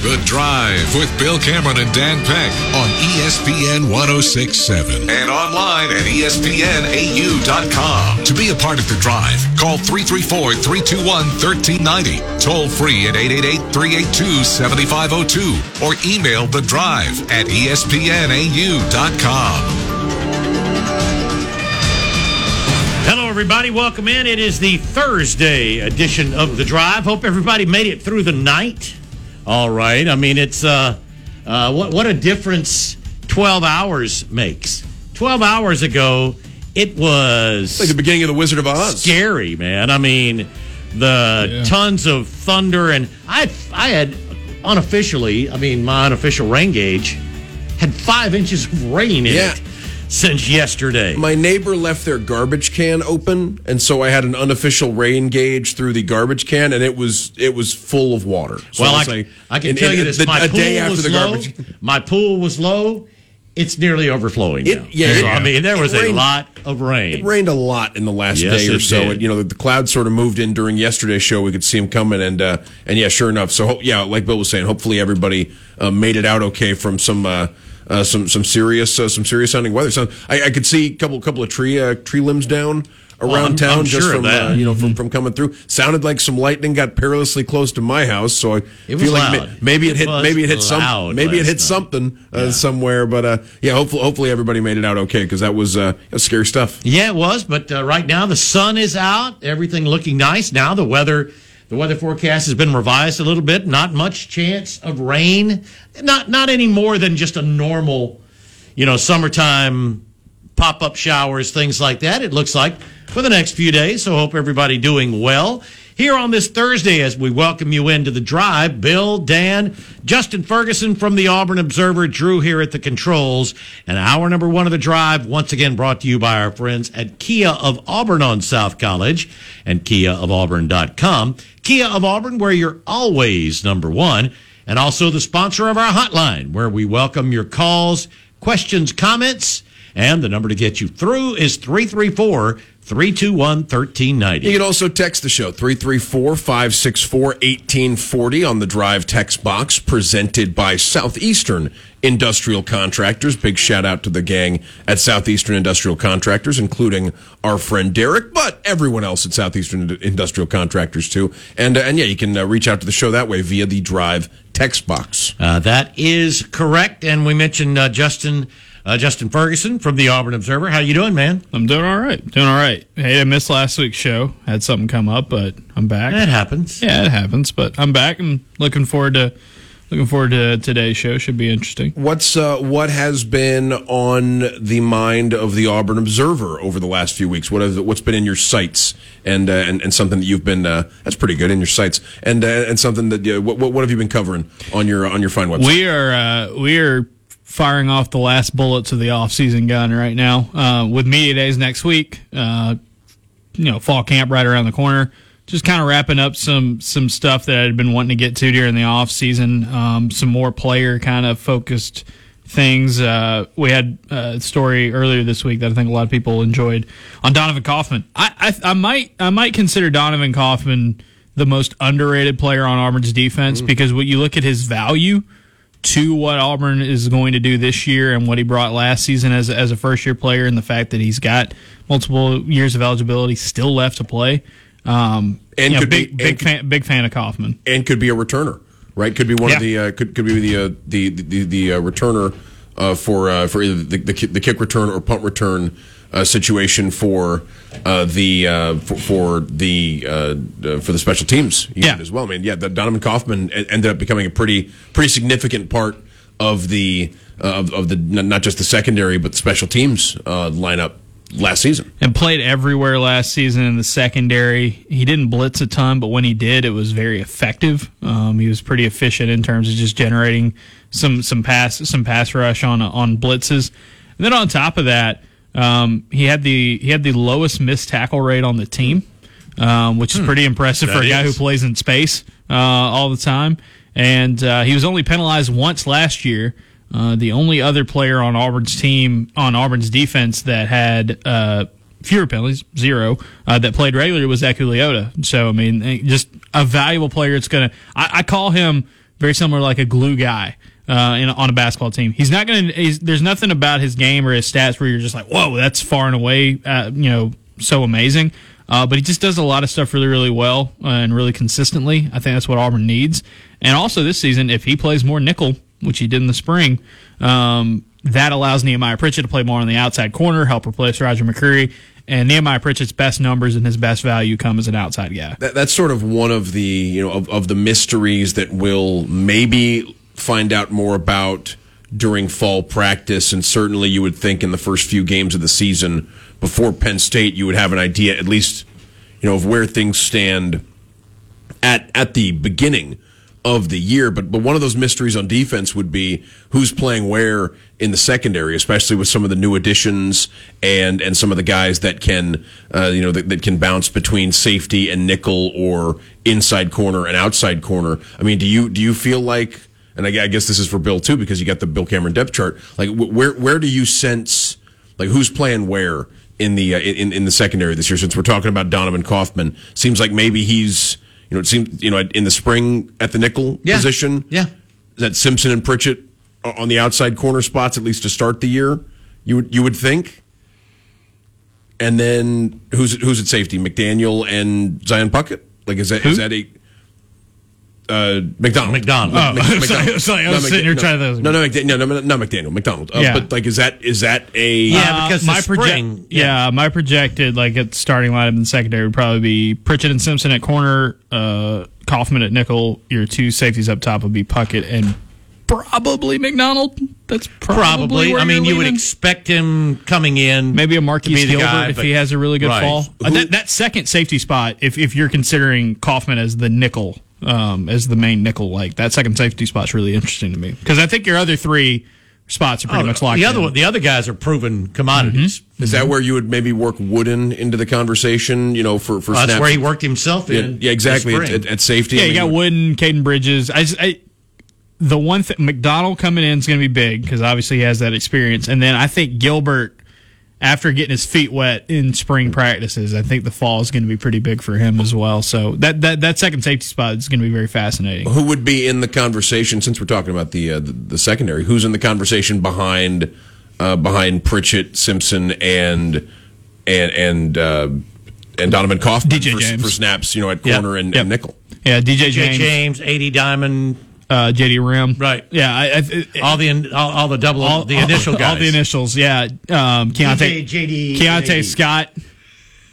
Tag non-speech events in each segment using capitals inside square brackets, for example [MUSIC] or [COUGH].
The Drive with Bill Cameron and Dan Peck on ESPN 1067 and online at ESPNAU.com. To be a part of The Drive, call 334 321 1390, toll free at 888 382 7502, or email The Drive at ESPNAU.com. Hello, everybody. Welcome in. It is the Thursday edition of The Drive. Hope everybody made it through the night. All right. I mean, it's uh, uh, what, what a difference 12 hours makes. 12 hours ago, it was like the beginning of the Wizard of Oz. scary, man. I mean, the tons of thunder, and I, I had unofficially, I mean, my unofficial rain gauge had five inches of rain in Yeah. it since yesterday. My neighbor left their garbage can open, and so I had an unofficial rain gauge through the garbage can, and it was it was full of water. So well, I, was like- I can and- tell you this: the- my pool day after was the low. garbage. My pool was low. It's nearly overflowing It- now. yeah, it- I mean, there was a lot of rain. It rained a lot in the last Yes, day or so, did. and you know the, the clouds sort of moved in during yesterday's show. We could see them coming, and uh, and yeah, sure enough. So yeah, like Bill was saying, hopefully everybody uh, made it out okay from some. Uh, uh, some some serious uh, some serious sounding weather. So I, I could see a couple couple of tree uh, tree limbs down around I'm- town I'm just sure from uh, you know from, from coming through. Sounded like some lightning got perilously close to my house, so I It was feel like ma- maybe it It hit maybe it hit some maybe it hit night. something uh, Yeah. somewhere. But uh, yeah, hopefully hopefully everybody made it out okay because that was uh, scary stuff. Yeah, it was. But uh, right now the sun is out. Everything looking nice. Now the weather, the weather forecast has been revised a little bit. Not much chance of rain. Not not any more than just a normal, you know, summertime pop up showers, things like that. It looks like for the next few days. So hope everybody doing well. Here on this Thursday, as we welcome you into the drive, Bill, Dan, Justin Ferguson from the Auburn Observer, Drew here at the controls, and hour number one of the drive, once again brought to you by our friends at Kia of Auburn on South College and KiaofAuburn.com. Kia of Auburn, where you're always number one, and also the sponsor of our hotline, where we welcome your calls, questions, comments, and the number to get you through is 334 321 1390. You can also text the show 334 564 1840 on the Drive text box presented by Southeastern Industrial Contractors. Big shout out to the gang at Southeastern Industrial Contractors, including our friend Derek, but everyone else at Southeastern Industrial Contractors too. And, uh, and yeah, you can uh, reach out to the show that way via the Drive text box. Uh, that is correct. And we mentioned uh, Justin uh, Justin Ferguson from the Auburn Observer. How you doing, man? I'm doing all right. Doing all right. Hey, I missed last week's show. Had something come up, but I'm back. That happens. Yeah, it happens, but I'm back and looking forward to looking forward to today's show. Should be interesting. What's uh, what has been on the mind of the Auburn Observer over the last few weeks? What have, what's been in your sights and uh, and, and something that you've been uh, that's pretty good in your sights and uh, and something that uh, what, what what have you been covering on your on your fine website? We are uh, we are firing off the last bullets of the off-season gun right now uh, with media days next week. Uh, you know, fall camp right around the corner. Just kind of wrapping up some some stuff that I'd been wanting to get to during the off season. Um, some more player kind of focused things. Uh, we had a story earlier this week that I think a lot of people enjoyed on Donovan Kaufman. I, I, I might I might consider Donovan Kaufman the most underrated player on Auburn's defense because when you look at his value to what Auburn is going to do this year and what he brought last season as as a first year player, and the fact that he's got multiple years of eligibility still left to play. Um, And you know, could be- big big could- fan big fan of Kaufman. and could be a returner, right? Could be one of the uh, could could be the uh, the the the uh, returner uh, for uh, for either the, the the kick return or punt return uh, situation for uh, the uh, for, for the uh, uh, for the special teams Yeah. as well. I mean, yeah, the Donovan Kaufman ended up becoming a pretty pretty significant part of the uh, of, of the not just the secondary but the special teams uh, lineup last season. and played everywhere last season in the secondary. He didn't blitz a ton, but when he did, it was very effective. Um, he was pretty efficient in terms of just generating some some pass some pass rush on on blitzes. And then on top of that, um, he had the he had the lowest missed tackle rate on the team, um, which is pretty impressive for a guy is. who plays in space uh, all the time. And uh, he was only penalized once last year. Uh, the only other player on Auburn's team, on Auburn's defense, that had uh, fewer penalties, zero, uh, that played regularly was Eku Leota. So, I mean, eh, just a valuable player. It's going to, I call him very similar like a glue guy. Uh, in, on a basketball team, he's not going to. There's nothing about his game or his stats where you're just like, "Whoa, that's far and away, uh, you know, so amazing." Uh, but he just does a lot of stuff really, really well uh, and really consistently. I think that's what Auburn needs. And also this season, if he plays more nickel, which he did in the spring, um, that allows Nehemiah Pritchett to play more on the outside corner, help replace Roger McCreary. And Nehemiah Pritchett's best numbers and his best value come as an outside guy. That, that's sort of one of the you know of, of the mysteries that we'll maybe find out more about during fall practice, and certainly you would think in the first few games of the season before Penn State, you would have an idea at least you know of where things stand at at the beginning of the year. But but one of those mysteries on defense would be who's playing where in the secondary, especially with some of the new additions and and some of the guys that can uh, you know that, that can bounce between safety and nickel or inside corner and outside corner. I mean, do you do you feel like? And I, I guess this is for Bill too because you got the Bill Cameron depth chart. Like where where do you sense like who's playing where? In the uh, in in the secondary this year, since we're talking about Donovan Kaufman, seems like maybe he's you know, it seems you know in the spring at the nickel Yeah. position. Yeah. that Simpson and Pritchett on the outside corner spots at least to start the year. You would you would think. And then who's who's at safety? McDaniel and Zion Puckett. Like is that is that a uh, McDonald? McDonald. Oh, Mc- [LAUGHS] sorry, McDonald. sorry, I No, was sitting here no, trying to- No, no, McDaniel, no, no, not McDaniel. McDonald. Uh, Yeah. But like, is that is that a Yeah, because the proje- spring- yeah. my projected like at the starting lineup in the secondary would probably be Pritchett and Simpson at corner, uh, Kaufman at nickel. Your two safeties up top would be Puckett and probably McDonald. That's probably. Probably. where I mean, you're you would expect him coming in. maybe a to Marquise be the Gilbert guy, if but- he has a really good Right. fall. Uh, that, that second safety spot, if if you're considering Kaufman as the nickel, um, as the main nickel, like that second safety spot's really interesting to me because I think your other three spots are pretty Oh, much locked the other in. the other guys are proven commodities. Is that where you would maybe work Wooden into the conversation? You know, for for Uh, that's where he worked himself Yeah, in. yeah, exactly. At, at, at safety. Yeah, I you got Wooden, Caden Bridges. I, I the one thing McDonald coming in is going to be big because obviously he has that experience, and then I think Gilbert, after getting his feet wet in spring practices, I think the fall is going to be pretty big for him as well. So that that that second safety spot is going to be very fascinating. Who would be in the conversation since we're talking about the uh, the, the secondary? Who's in the conversation behind uh, behind Pritchett, Simpson, and and and uh, and Donovan Kaufman DJ for, James. for snaps? You know, at Yep. corner and, Yep. and nickel. Yeah, DJ Jay James, James, 80 Diamond, uh, JD Rhym, Right. Yeah, I, I, all the in- all, all the double all the initial all, guys. all the initials. Yeah, um, Keionte, DJ, JD, Keionte JD. Scott.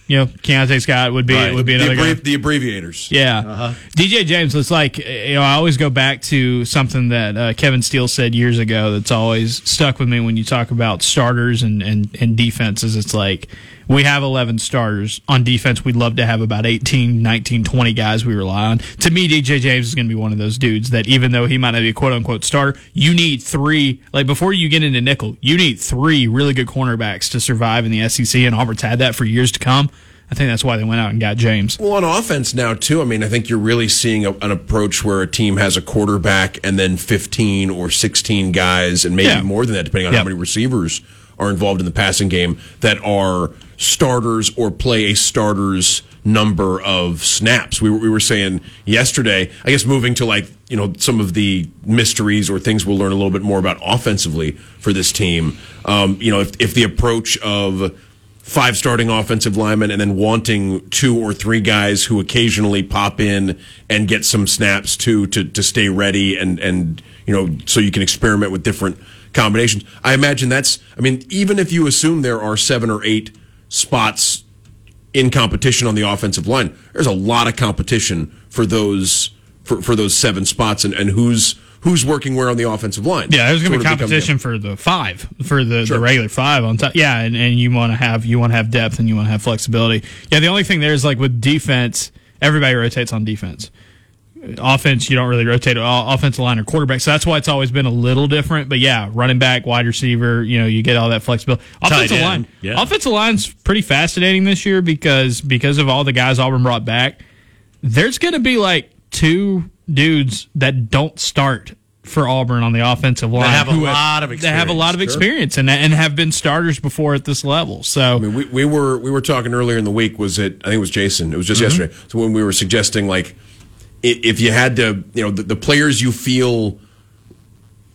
You know, Keionte Scott would be Right. would be The, another guy. abbrevi- the abbreviators. Yeah. Uh-huh. DJ James, it's like, you know, I always go back to something that uh, Kevin Steele said years ago that's always stuck with me when you talk about starters and, and, and defenses. It's like, we have 11 starters. On defense, we'd love to have about 18, 19, 20 guys we rely on. To me, DJ James is going to be one of those dudes that even though he might not be a quote unquote starter, you need three, like before you get into nickel, you need three really good cornerbacks to survive in the SEC, and Auburn's had that for years to come. I think that's why they went out and got James. Well, on offense now too. I mean, I think you're really seeing a, an approach where a team has a quarterback and then 15 or 16 guys, and maybe Yeah. more than that, depending on Yeah. how many receivers are involved in the passing game that are starters or play a starter's number of snaps. We were, we were saying yesterday, I guess moving to like, you know, some of the mysteries or things we'll learn a little bit more about offensively for this team. Um, you know, if, if the approach of five starting offensive linemen and then wanting two or three guys who occasionally pop in and get some snaps too to, to stay ready and, and, you know, so you can experiment with different combinations. I imagine that's, I mean, even if you assume there are seven or eight spots in competition on the offensive line, there's a lot of competition for those, for, for those seven spots and, and who's, who's working where on the offensive line. Yeah, there's going to be competition for the five, for the, Sure. the regular five on top. Yeah, and, and you want to have you want to have depth and you want to have flexibility. Yeah, the only thing there is like with defense, everybody rotates on defense. Offense, you don't really rotate o- offensive line or quarterback, so that's why it's always been a little different. But yeah, running back, wide receiver, you know, you get all that flexibility. Offensive end, line, yeah. offensive line's pretty fascinating this year because because of all the guys Auburn brought back. There's going to be like two dudes that don't start for Auburn on the offensive line have a who lot of They have a lot of experience, experience and and have been starters before at this level. So I mean, we, we were we were talking earlier in the week. Was it? I think it was Jason. It was just Mm-hmm. yesterday. So when we were suggesting like, i- if you had to, you know, the, the players you feel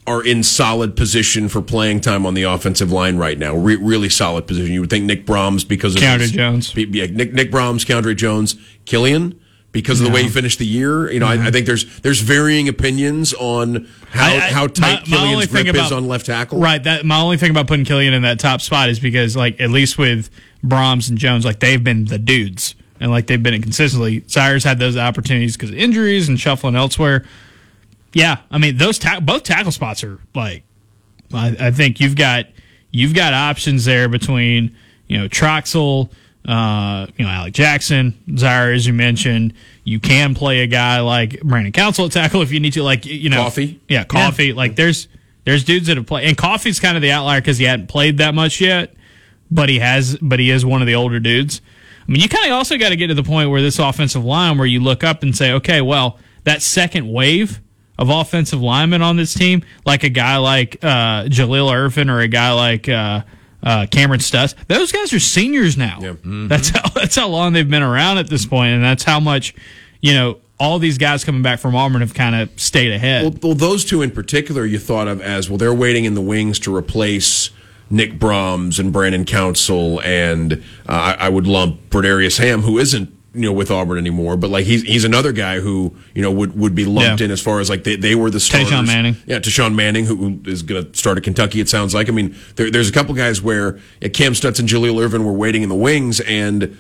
are in solid position for playing time on the offensive line right now, re- really solid position. You would think Nick Brahms because of Keiondre his- Jones. yeah, Nick Nick Brahms, Keiondre Jones, Killian. Because of the way he finished the year, you know, I, I think there's there's varying opinions on how Mm-hmm. I- I- how tight my- my Killian's thing grip is on left tackle. right, that my only thing about putting Killian in that top spot is because like at least with Brahms and Jones, like they've been the dudes and like they've been consistently. Sires had those opportunities because of injuries and shuffling elsewhere. Yeah, I mean those ta- both tackle spots are like I, I think you've got you've got options there between you know Troxell, uh, you know Alec Jackson, Zaire, as you mentioned. You can play a guy like Brandon Council at tackle if you need to. Like you know, Coffee. yeah, coffee. Like there's there's dudes that have played, and coffee's kind of the outlier because he hadn't played that much yet, but he has, but he is one of the older dudes. I mean, you kind of also got to get to the point where this offensive line, where you look up and say, okay, well, that second wave of offensive linemen on this team, like a guy like uh, Jalil Irvin or a guy like uh, uh, Kameron Stutts, those guys are seniors now. Yeah. That's how that's how long they've been around at this point, and that's how much you know all these guys coming back from Auburn have kind of stayed ahead. Well, well, those two in particular, you thought of as well. They're waiting in the wings to replace Nick Brahms and Brandon Council, and uh, I, I would lump Brodarious Hamm, who isn't you know with Auburn anymore, but like he's he's another guy who you know would would be lumped Yeah. in as far as like they, they were the starters. Tashawn Manning. yeah, Tashawn Manning, who, is going to start at Kentucky. It sounds like. I mean, there, there's a couple guys where yeah, Cam Stutts and Jalil Irvin were waiting in the wings, and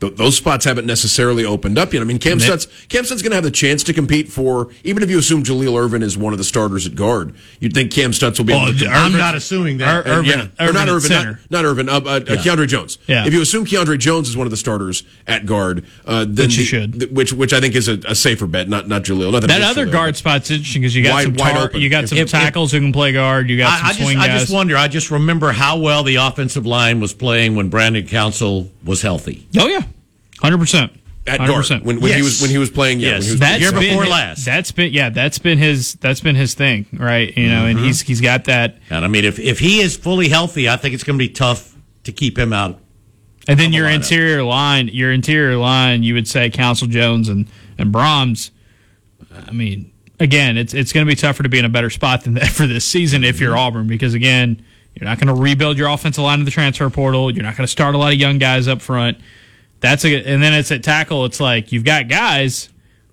th- those spots haven't necessarily opened up yet. I mean, Cam Nick- Stutts Cam Stutts going to have the chance to compete for, even if you assume Jalil Irvin is one of the starters at guard, you'd think Cam Stutts will be Well, able to. I'm not assuming that. Ir- Irvin- yeah, or not Irvin not, center. not Irvin, uh, uh, uh, Keiondre Jones. Yeah. If you assume Keiondre Jones is one of the starters at guard, uh, then Which you the- should. th- which which I think is a, a safer bet, not not Jalil. Not that, That other Jalil, guard but- spot's interesting because you got Wide- some wide tar- open. you got some If- if- tackles who can play guard. You got I, some I just, swing I just wonder. I just remember how well the offensive line was playing when Brandon Council was healthy. oh yeah, hundred percent. at Hundred guard percent. when, when he was when he was playing. Yeah, Yes. when he was That- playing. year before his- last. That's been yeah. That's been his. That's been his thing, right? You know, and mm-hmm. he's he's got that. And I mean, if if he is fully healthy, I think it's going to be tough to keep him out. And then the your lineup. interior line, your interior line, you would say Council Jones and and Brahms. I mean, again, it's it's going to be tougher to be in a better spot than that [LAUGHS] for this season if you're mm-hmm. Auburn because again, you're not going to rebuild your offensive line in the transfer portal. You're not going to start a lot of young guys up front. That's a and then it's at tackle. It's like you've got guys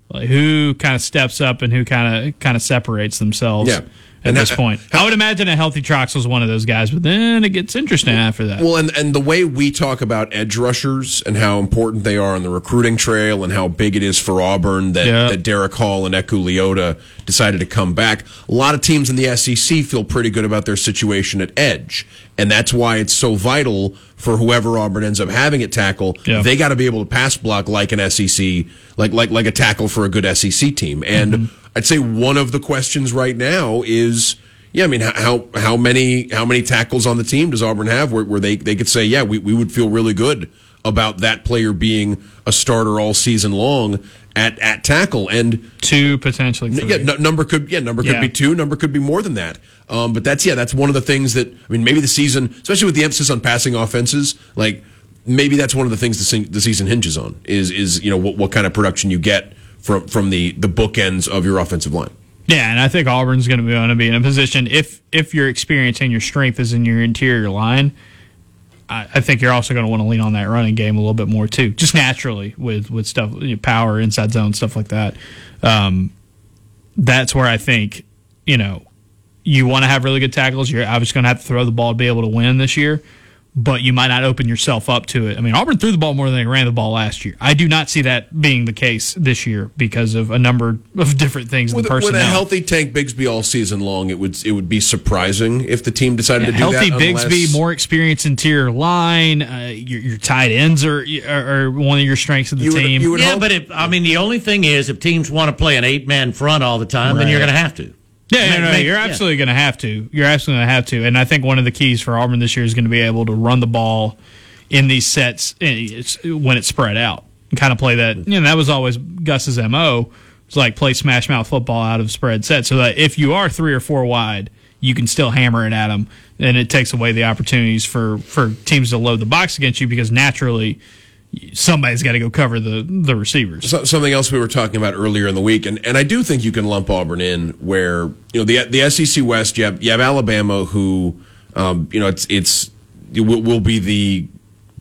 like who kind of steps up and who kind of kind of separates themselves. Yeah. At And this ha- point, I would imagine a healthy Trox was one of those guys, but then it gets interesting after that. Well, and and the way we talk about edge rushers and how important they are on the recruiting trail and how big it is for Auburn that, Yeah. that Derick Hall and Eku Leota decided to come back. A lot of teams in the SEC feel pretty good about their situation at edge, and that's why it's so vital for whoever Auburn ends up having at tackle. They got to be able to pass block like an SEC, like like like a tackle for a good SEC team. And Mm-hmm. I'd say one of the questions right now is. Yeah, I mean, how how many how many tackles on the team does Auburn have where, where they, they could say, yeah, we, we would feel really good about that player being a starter all season long at, at tackle and Two potentially. Three. yeah, n- number could yeah number could Yeah. be two, number could be more than that. Um, but that's yeah, that's one of the things that I mean, maybe the season, especially with the emphasis on passing offenses, like maybe that's one of the things the, the season hinges on is is you know what, what kind of production you get from from the the bookends of your offensive line. Yeah, and I think Auburn's going to be going to be in a position if if your experience and your strength is in your interior line. I, I think you're also going to want to lean on that running game a little bit more too, just naturally with with stuff, you know, power, inside zone, stuff like that. Um, that's where I think you know you want to have really good tackles. You're obviously going to have to throw the ball to be able to win this year, but you might not open yourself up to it. I mean, Auburn threw the ball more than they ran the ball last year. I do not see that being the case this year because of a number of different things in With, the with a healthy Tank Bigsby all season long, it would it would be surprising if the team decided to do healthy that. Healthy Bigsby, unless- more experienced interior line. Uh, your, your tight ends are, are are one of your strengths of the You team. you would Yeah, hope- but if, I mean, the only thing is, if teams want to play an eight man front all the time, then you're going to have to. Yeah, Make- no, no, make- you're yeah. absolutely going to have to. You're absolutely going to have to. And I think one of the keys for Auburn this year is going to be able to run the ball in these sets eh, when it's spread out and kind of play that. You know, that was always Gus's mo. It's like play smash mouth football out of spread sets, so that if you are three or four wide, you can still hammer it at them, and it takes away the opportunities for for teams to load the box against you because naturally somebody's got to go cover the the receivers. So- something else we were talking about earlier in the week, and, and I do think you can lump Auburn in where you know the the SEC West. You have you have Alabama, who um, you know it's it's will, will be the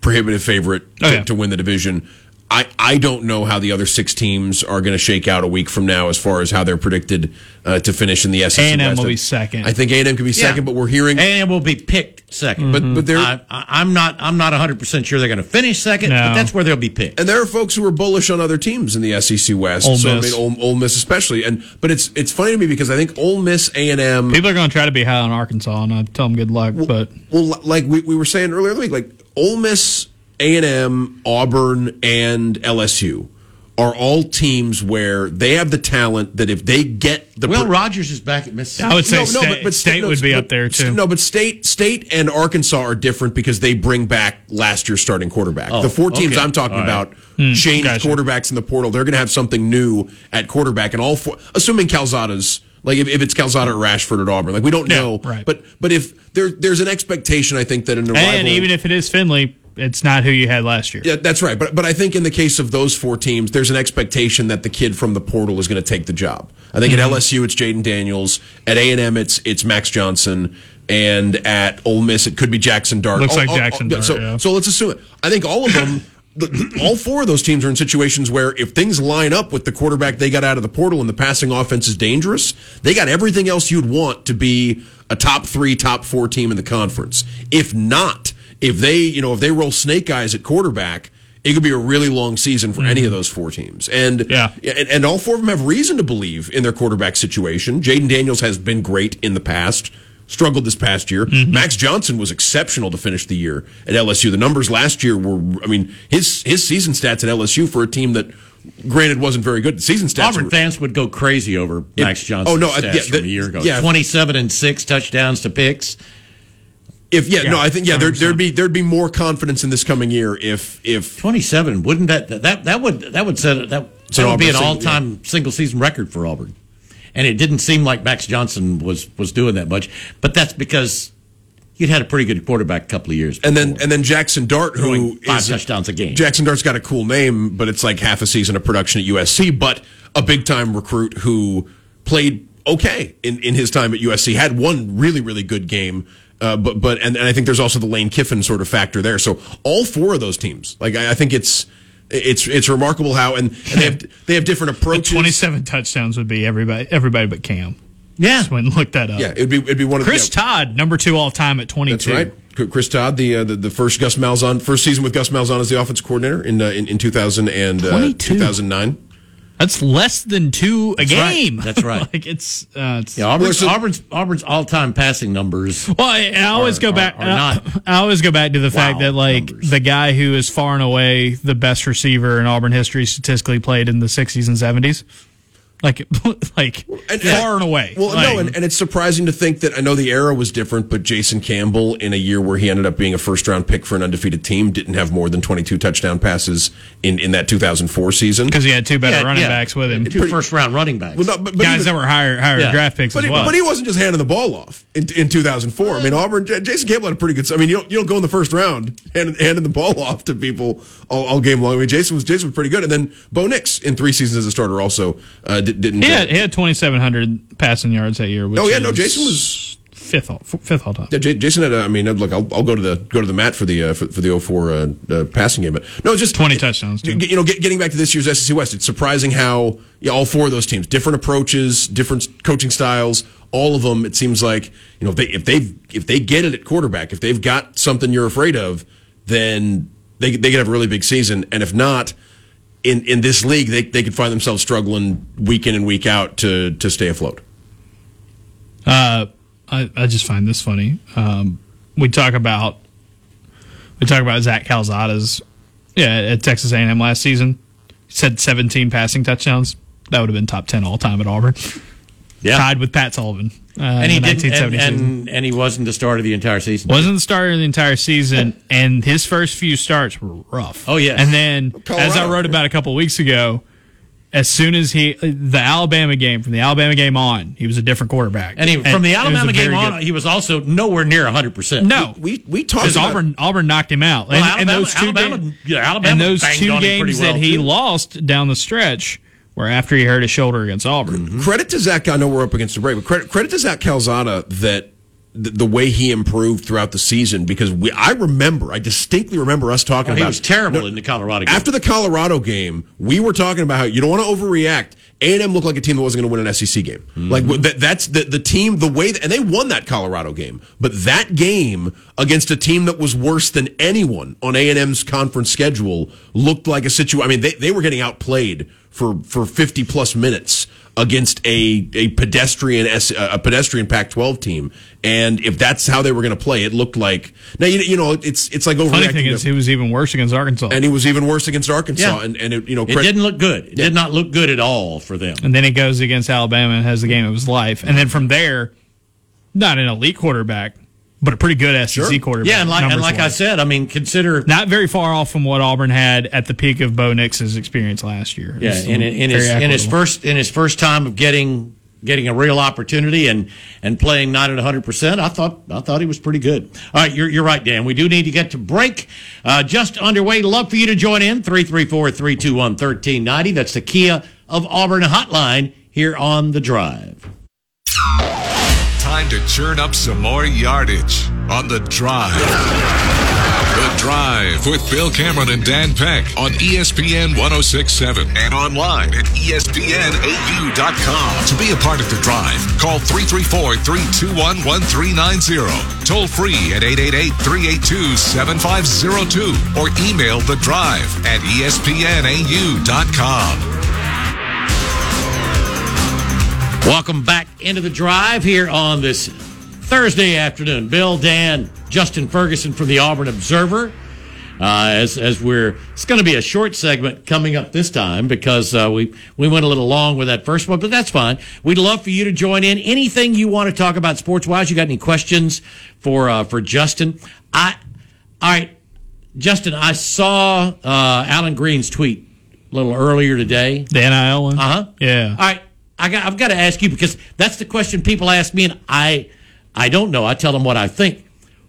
prohibitive favorite to, Oh, yeah. to win the division. I, I don't know how the other six teams are going to shake out a week from now as far as how they're predicted uh, to finish in the SEC A&M West. will be second. I think A&M could be second, but we're hearing A&M will be picked 2nd But- but they're- I, I'm not I'm not 100 percent sure they're going to finish second, No. but that's where they'll be picked. And there are folks who are bullish on other teams in the SEC West. Ole so Miss. I mean, Ole, Ole Miss especially. And but it's it's funny to me because I think Ole Miss, A and M. People are going to try to be high on Arkansas, and I tell them good luck. But Well, like we, we were saying earlier in the week, like Ole Miss, A and M, Auburn, and LSU are all teams where they have the talent that if they get the well, per- Rogers is back at Mississippi. I would say State- State would be but- up there, too. No, but State, State, and Arkansas are different because they bring back last year's starting quarterback. Oh, the four teams okay. I'm talking All right. about hmm, change gotcha. quarterbacks in the portal. They're going to have something new at quarterback, and all four, assuming Calzada's. Like if, if it's Calzada or Rashford at Auburn, like we don't Yeah, know, right. But but if there there's an expectation, I think that an arrival, and even if it is Finley, it's not who you had last year. yeah, that's right. But but I think in the case of those four teams, there's an expectation that the kid from the portal is going to take the job. I think Mm-hmm. at LSU it's Jayden Daniels, at A and M it's it's Max Johnson, and at Ole Miss it could be Jackson Dart. Looks All- like all- Jackson all- Dart, So yeah. so let's assume it. I think all of them. [COUGHS] All four of those teams are in situations where if things line up with the quarterback they got out of the portal and the passing offense is dangerous, they got everything else you'd want to be a top three, top four team in the conference. If not, if they, you know, if they roll snake eyes at quarterback, it could be a really long season for any of those four teams. And Yeah. and, and all four of them have reason to believe in their quarterback situation. Jayden Daniels has been great in the past, struggled this past year. Max Johnson was exceptional to finish the year at LSU. The numbers last year were, I mean, his his season stats at LSU for a team that, granted, wasn't very good. The season stats Auburn were, fans would go crazy over Max Johnson. oh, no, uh, stats yeah, from a year ago. yeah. Twenty-seven and six touchdowns to picks. If yeah, no, I think yeah, there, there'd be there'd be more confidence in this coming year if if Twenty-seven. Wouldn't that that that would that would set that, that an would be an all-time single season record for Auburn. And it didn't seem like Max Johnson was was doing that much, but that's because you'd had a pretty good quarterback a couple of years. and then and then Jackson Dart who five is touchdowns a game. Jackson Dart's got a cool name, but it's like half a season of production at USC, but a big time recruit who played okay in, in his time at USC, had one really, really good game. Uh, but but and, and I think there's also the Lane Kiffin sort of factor there. So all four of those teams, like I, I think it's it's it's remarkable how and, and they have [LAUGHS] they have different approaches. Twenty-seven touchdowns would be everybody, everybody but Cam. yeah, Just went and looked that up. Yeah, it'd be it'd be one of Chris the, yeah, Todd, number two all time at twenty-two. That's right. Chris Todd, the, uh, the the first Gus Malzahn, first season with Gus Malzahn as the offense coordinator in uh, in, in 2000 and uh, 2009. That's less than two a That's right. game. That's right. [LAUGHS] like it's, uh, it's yeah. Auburn's, Well, so- Auburn's Auburn's all-time passing numbers. Well, I, I always Are- go back. are not [LAUGHS] I always go back to the fact that like numbers. the guy who is far and away the best receiver in Auburn history statistically played in the '60s and '70s. Like, [LAUGHS] like And- far and away. Well, Like, no, and, and it's surprising to think that I know the era was different, but Jason Campbell, in a year where he ended up being a first round pick for an undefeated team, didn't have more than 22 touchdown passes in, in that 2004 season. because he had two better Yeah, running yeah. backs with him, Two first-round running backs. Well, no, but, but guys even- that were higher higher Yeah. draft picks but as he, well. but he wasn't just handing the ball off in, in 2004. I mean, Auburn, Jason Campbell had a pretty good. I mean, you don't, you don't go in the first round handing, handing the ball off to people all, all game long. I mean, Jason was Jason was pretty good, and then Bo Nix in three seasons as a starter also uh, di- didn't. he uh, had, he had 2,700 passing yards that year. Which Oh, yeah, no, Jason was- fifth all, fifth all time. Yeah, J- Jason had. A, I mean, look, I'll, I'll go to the go to the mat for the uh, for, for the 04 uh, uh, passing game, but no, just 20 touchdowns, too. You know, get, getting back to this year's SEC West, it's surprising how yeah, all four of those teams, different approaches, different coaching styles, all of them, it seems like you know if they if they if they get it at quarterback, if they've got something you're afraid of, then they they could have a really big season. And if not, in in this league, they they could find themselves struggling week in and week out to to stay afloat. Uh, I, I just find this funny. Um, we talk about we talk about Zach Calzada's yeah at Texas A&M last season. He said 17 passing touchdowns. That would have been top 10 all time at Auburn. Yeah. Tied with Pat Sullivan. Uh, and he didn't, and, and, and he wasn't the starter of the entire season. Wasn't the starter the entire season, and his first few starts were rough. Oh, yeah, And then, as I wrote about a couple weeks ago, as soon as he the Alabama game from the Alabama game on, he was a different quarterback. And he, from the it was a Alabama game on, good- he was also nowhere near 100%. no, We we talked because about Auburn Auburn knocked him out. Well, and, Alabama, and those two Alabama, games, yeah, Alabama and those two on him pretty games well, that he too. lost down the stretch were after he hurt his shoulder against Auburn. credit to Zach. I know we're up against the break, but credit credit to Zach Calzada that the, the way he improved throughout the season because we I remember I distinctly remember us talking Well, he about was terrible No, in the Colorado game. after the Colorado game. We were talking about how you don't want to overreact. A and M looked like a team that wasn't going to win an SEC game. Mm-hmm. Like that, that's the the team the way that, and they won that Colorado game. But that game against a team that was worse than anyone on A and M's conference schedule looked like a situation. I mean, they they were getting outplayed for for fifty plus minutes against a a pedestrian S, a pedestrian Pac-12 team. And if that's how they were going to play, it looked like now you, you know it's it's like overreacting. Funny thing is, he was even worse against Arkansas. and he was even worse against Arkansas. Yeah. And and it, you know, it credit- didn't look good. It did not look good at all for them. And then he goes against Alabama and has the game of his life. And then from there, not an elite quarterback, but a pretty good SEC Sure. quarterback. Yeah, and like, and like I said, I mean, consider not very far off from what Auburn had at the peak of Bo Nix's experience last year. Yeah, in, in his in his first in his first time of getting getting a real opportunity and and playing not at 100 percent, I thought I thought he was pretty good. All right, you're you're right, Dan. We do need to get to break. Uh, just underway. Love for you to join in 334-321-1390. That's the Kia of Auburn hotline here on the Drive. Time to churn up some more yardage on the drive. The Drive with Bill Cameron and Dan Peck on ESPN 1067 and online at ESPNAU.com. To be a part of the Drive, call 334 321 1390. Toll free at 888 382 7502 or email The Drive at ESPNAU.com. Welcome back into the drive here on this Thursday afternoon. Bill, Dan, Justin Ferguson from the Auburn Observer. Uh, as as we're it's going to be a short segment coming up this time because uh, we we went a little long with that first one, but that's fine. We'd love for you to join in. Anything you want to talk about sports wise? You got any questions for uh, for Justin? I all right, Justin. I saw uh, Allen Greene's tweet a little earlier today. the NIL one. Uh huh. Yeah. All right. I got. I've got to ask you because that's the question people ask me, and I, I don't know. I tell them what I think.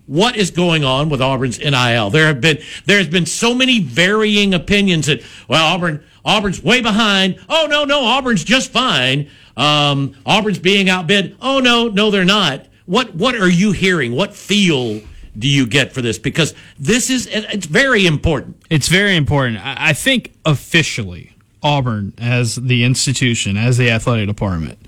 What is going on with Auburn's NIL? There have been there has been so many varying opinions that well Auburn Auburn's way behind. Oh no no Auburn's just fine. Um, Auburn's being outbid. Oh no no they're not. What what are you hearing? What feel do you get for this? Because this is it's very important. It's very important. I I think officially, Auburn, as the institution, as the athletic department,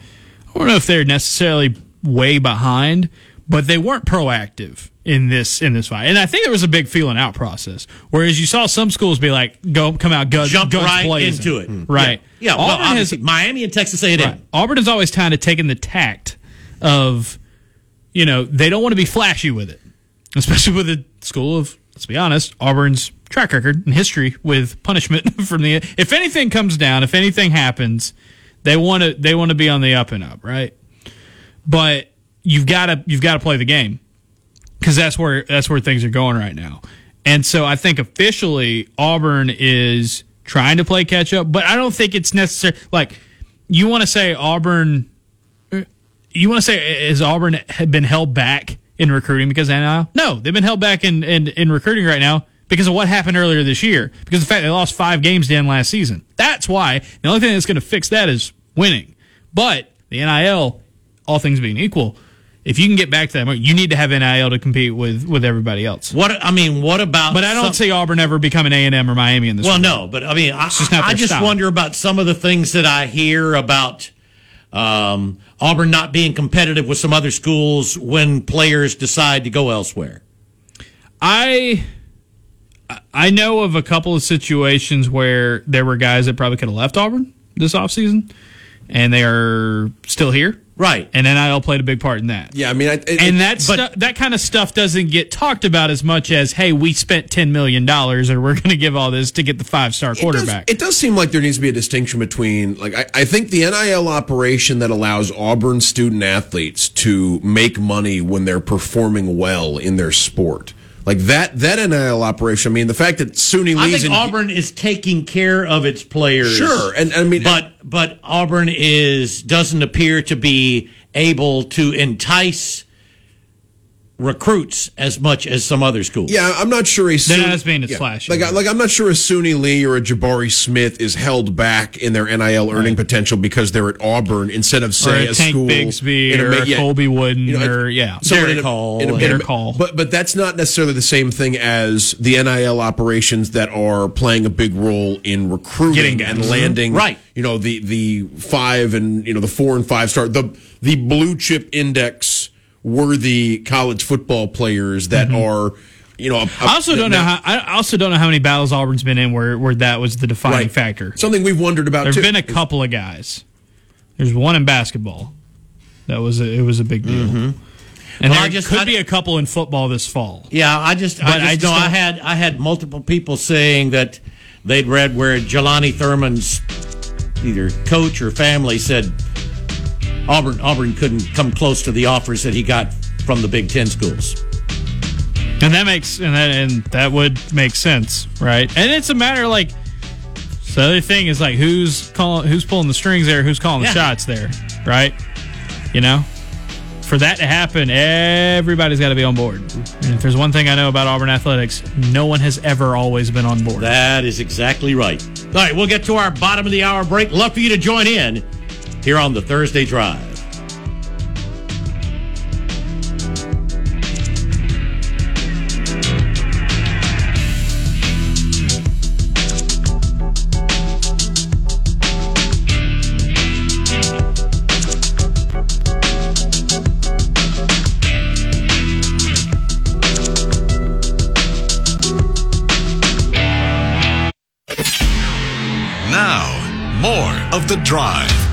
I don't know if they're necessarily way behind, but they weren't proactive in this in this fight. And I think there was a big feeling out process. Whereas you saw some schools be like, "Go, come out, guns, Jump guns right blazing. into it. Mm. Right. Yeah. well, Auburn has Miami and Texas A&M. Right. Auburn has always kind of taken the tact of, you know, they don't want to be flashy with it, especially with the school of, let's be honest, Auburn's track record and history with punishment [LAUGHS] from the. If anything comes down, if anything happens, they want to they want to be on the up and up, right? But you've got to you've got to play the game because that's where that's where things are going right now. And so I think officially Auburn is trying to play catch up, but I don't think it's necessary. Like you want to say Auburn, you want to say eh, is Auburn had been held back in recruiting because of NIL? No, they've been held back in, in in recruiting right now because of what happened earlier this year. Because of the fact they lost five games to end last season. That's why the only thing that's going to fix that is winning. But the NIL, all things being equal, if you can get back to that, you need to have NIL to compete with with everybody else. What I mean, what about? But I don't some- see Auburn ever becoming A and M or Miami in this. Well, no, but I mean, I, just not I just style. wonder about some of the things that I hear about Um, Auburn not being competitive with some other schools when players decide to go elsewhere. I I know of a couple of situations where there were guys that probably could have left Auburn this offseason and they are still here. Right. And NIL played a big part in that. Yeah, I mean, I, it, And that stu- that kind of stuff doesn't get talked about as much as, hey, we spent ten million dollars, or we're going to give all this to get the five star It does, quarterback. it does seem like there needs to be a distinction between, like, I, I think the NIL operation that allows Auburn student athletes to make money when they're performing well in their sport. Like that, that NIL operation. I mean, the fact that Suni I think in, Auburn is taking care of its players. Sure, and- I mean- but but Auburn is doesn't appear to be able to entice recruits as much as some other schools. Yeah, I'm not sure a They're not Suni as being as yeah. flashy. Like, I- like I'm not sure a Suni Lee or a Jabari Smith is held back in their NIL earning potential because they're at Auburn instead of or say a a Tank school Bigsby or a yeah, Colby Wooden you know, or yeah. someone Derick in a- Hall. in a- in a- Hall. But but that's not necessarily the same thing as the NIL operations that are playing a big role in recruiting and landing. Right. You know the the five and you know the four and five star the the blue chip index worthy college football players that are. You know, a- Mm-hmm. I also don't know how. I also don't know how many battles Auburn's been in where where that was the defining Right. factor. Something we've wondered about There've too. been a couple of guys. There's one in basketball. That was a, it was a big deal. And Well, there I just- could I- be a couple in football this fall. Yeah, I just, But I just I just know I had I had multiple people saying that they'd read where Jelani Thurman's either coach or family said Auburn Auburn couldn't come close to the offers that he got from the Big Ten schools. And that makes and that and that would make sense, right? And it's a matter like so the other thing is like who's calling who's pulling the strings there, who's calling Yeah. the shots there, right? You know? For that to happen, everybody's got to be on board. And if there's one thing I know about Auburn athletics, no one has ever always been on board. That is exactly right. All right, we'll get to our bottom of the hour break. Love for you to join in here on the Thursday Drive. Now, more of The Drive.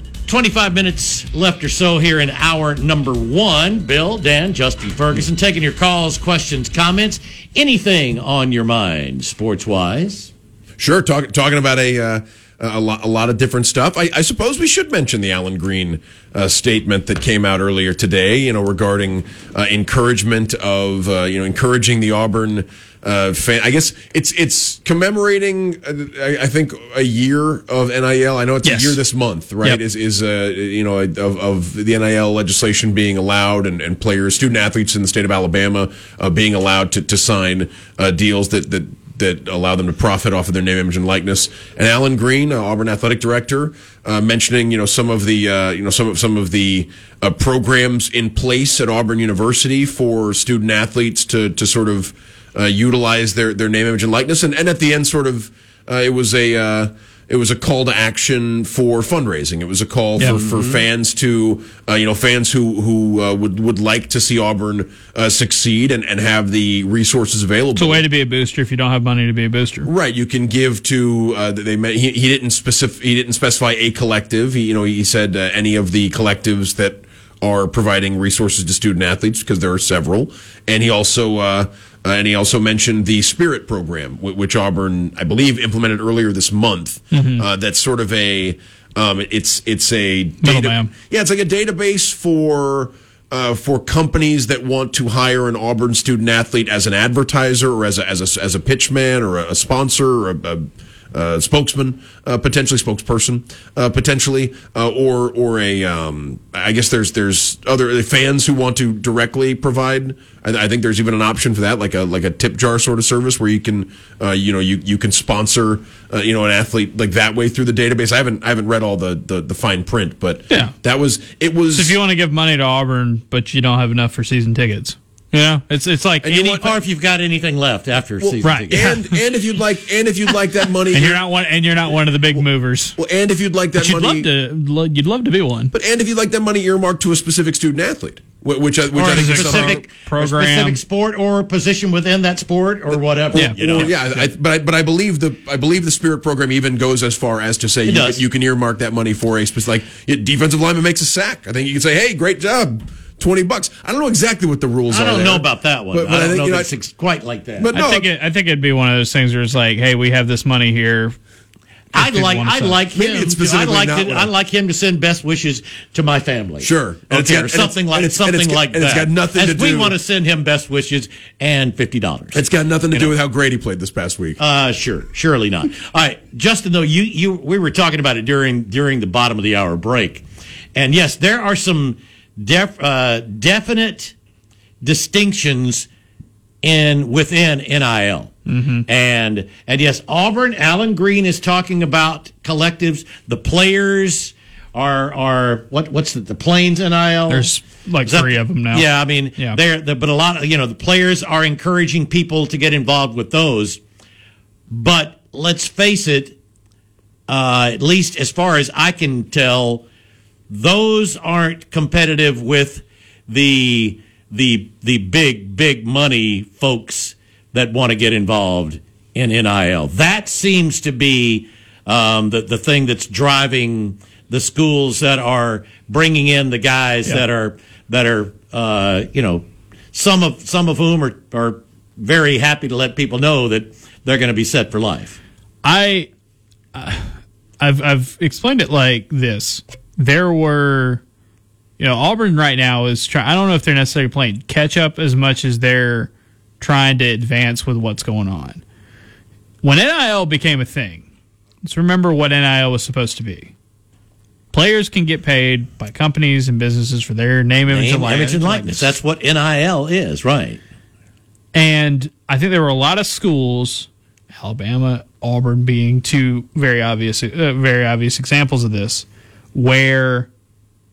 25 minutes left or so here in hour number one. Bill, Dan, Justin Ferguson taking your calls, questions, comments, anything on your mind, sports wise. Sure, talk, talking about a uh, a, lot, a lot of different stuff. I, I suppose we should mention the Allen Greene uh, statement that came out earlier today. You know, regarding uh, encouragement of uh, you know encouraging the Auburn. Uh, fan. I guess it's it's commemorating. Uh, I, I think a year of NIL. I know it's Yes. a year this month, right? Yep. Is is uh, you know of, of the NIL legislation being allowed and, and players, student athletes in the state of Alabama uh, being allowed to to sign uh, deals that that that allow them to profit off of their name, image, and likeness. And Allen Greene, uh, Auburn athletic director, uh, mentioning you know some of the uh, you know some of some of the uh, programs in place at Auburn University for student athletes to to sort of uh, utilize their their name, image, and likeness. And and at the end, sort of uh, it was a. Uh, it was a call to action for fundraising. It was a call Yeah. for, for fans to, uh, you know, fans who who uh, would would like to see Auburn uh, succeed and, and have the resources available. It's a way to be a booster if you don't have money to be a booster. Right, you can give to. Uh, they met, he, he didn't specific. He didn't specify a collective. He, you know, he said uh, any of the collectives that are providing resources to student athletes because there are several. And he also uh, uh, and he also mentioned the Spirit program, wh- which Auburn, I believe, implemented earlier this month. Uh, that's sort of a. Um, it's it's a Middleman. yeah, it's like a database for uh, for companies that want to hire an Auburn student athlete as an advertiser or as a as a, as a pitchman or a, sponsor or a, a spokesman, uh, potentially spokesperson, uh, potentially, uh, or or a. Um, I guess there's there's other fans who want to directly provide. I, I think there's even an option for that, like a like a tip jar sort of service where you can, uh, you know, you you can sponsor, uh, you know, an athlete like that way through the database. I haven't I haven't read all the the, the fine print, but Yeah. that was it was. So if you want to give money to Auburn, but you don't have enough for season tickets, you know, it's it's like And you any, want- Or if you've got anything left after season right. tickets. and and if you'd like and if you'd like that [LAUGHS] money, and you're not one and you're not one of the big movers. well, and if you'd like that But you'd money, love to lo- you'd love to be one. But and if you'd like that money earmarked to a specific student athlete, wh- which I, which or I a think is something. specific, program. or specific sport or position within that sport or whatever. Yeah. you know. Or, yeah, I, but I, but I believe the I believe the Spirit program even goes as far as to say you can, you can earmark that money for a specific like defensive lineman makes a sack. I think you can say, hey, great job, twenty bucks. I don't know exactly what the rules I are. I don't there. know about that one. But- but I I don't think, know you know, that it's quite like that. But no, I think it, I think it'd be one of those things where it's like, hey, we have this money here. I'd like I'd send. like Maybe him. it's To, I'd like not to, I'd like him to send best wishes to my family. Sure. And okay, got- or something like and something and it's got- like and that. it's got nothing As to we do- want to send him best wishes and fifty dollars. it's got nothing to do with how great he played this past week. Uh, sure, surely not. All right, Justin. Though you you we were talking about it during during the bottom of the hour break, and yes, there are some def, uh, definite distinctions in within NIL. And and yes, Auburn. Allen Greene is talking about collectives. The players are are what what's the, the Plains NIL? There's like that- three of them now. Yeah, I mean, Yeah. they're, the, but a lot of you know the players are encouraging people to get involved with those. But let's face it, uh, at least as far as I can tell, those aren't competitive with the the the big big money folks that want to get involved in NIL. That seems to be um, the the thing that's driving the schools that are bringing in the guys that are that are uh, you know some of some of whom are are very happy to let people know that they're going to be set for life. I, uh, I've I've explained it like this. There were, you know, Auburn right now is trying. I don't know if they're necessarily playing catch up as much as they're trying to advance with what's going on. When NIL became a thing, let's remember what NIL was supposed to be. Players can get paid by companies and businesses for their name, image, Name, and likeness. image, and likeness. That's what NIL is, right? And I think there were a lot of schools, Alabama, Auburn being two very obvious, uh, very obvious examples of this, where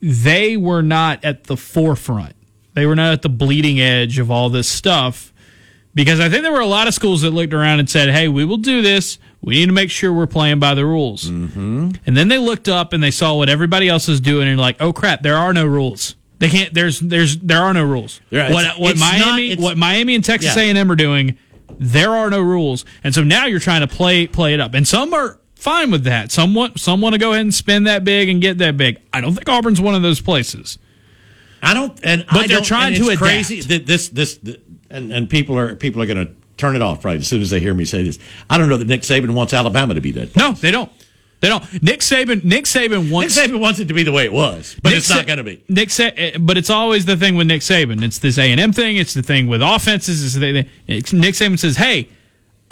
they were not at the forefront. They were not at the bleeding edge of all this stuff. Because I think there were a lot of schools that looked around and said, "Hey, we will do this. We need to make sure we're playing by the rules." Mm-hmm. And then they looked up and they saw what everybody else is doing, and like, "Oh crap, there are no rules. They can't. There's there's there are no rules. Yeah, what it's- what it's Miami not- what Miami and Texas Yeah. A&M are doing, there are no rules, and so now you're trying to play play it up, and some are fine with that. Some want some want to go ahead and spend that big and get that big. I don't think Auburn's one of those places. I don't, and But I they're don't- trying to it's adapt. crazy that this this and and people are people are going to turn it off right as soon as they hear me say this. I don't know that Nick Saban wants Alabama to be that. No, they don't. They don't. Nick Saban. Nick Saban wants. Nick. Saban wants it to be the way it was, but Nick it's not going to be. Nick, Sa- eh, but it's always the thing with Nick Saban. It's this A and M thing. It's the thing with offenses. It's the, Nick Saban says, "Hey,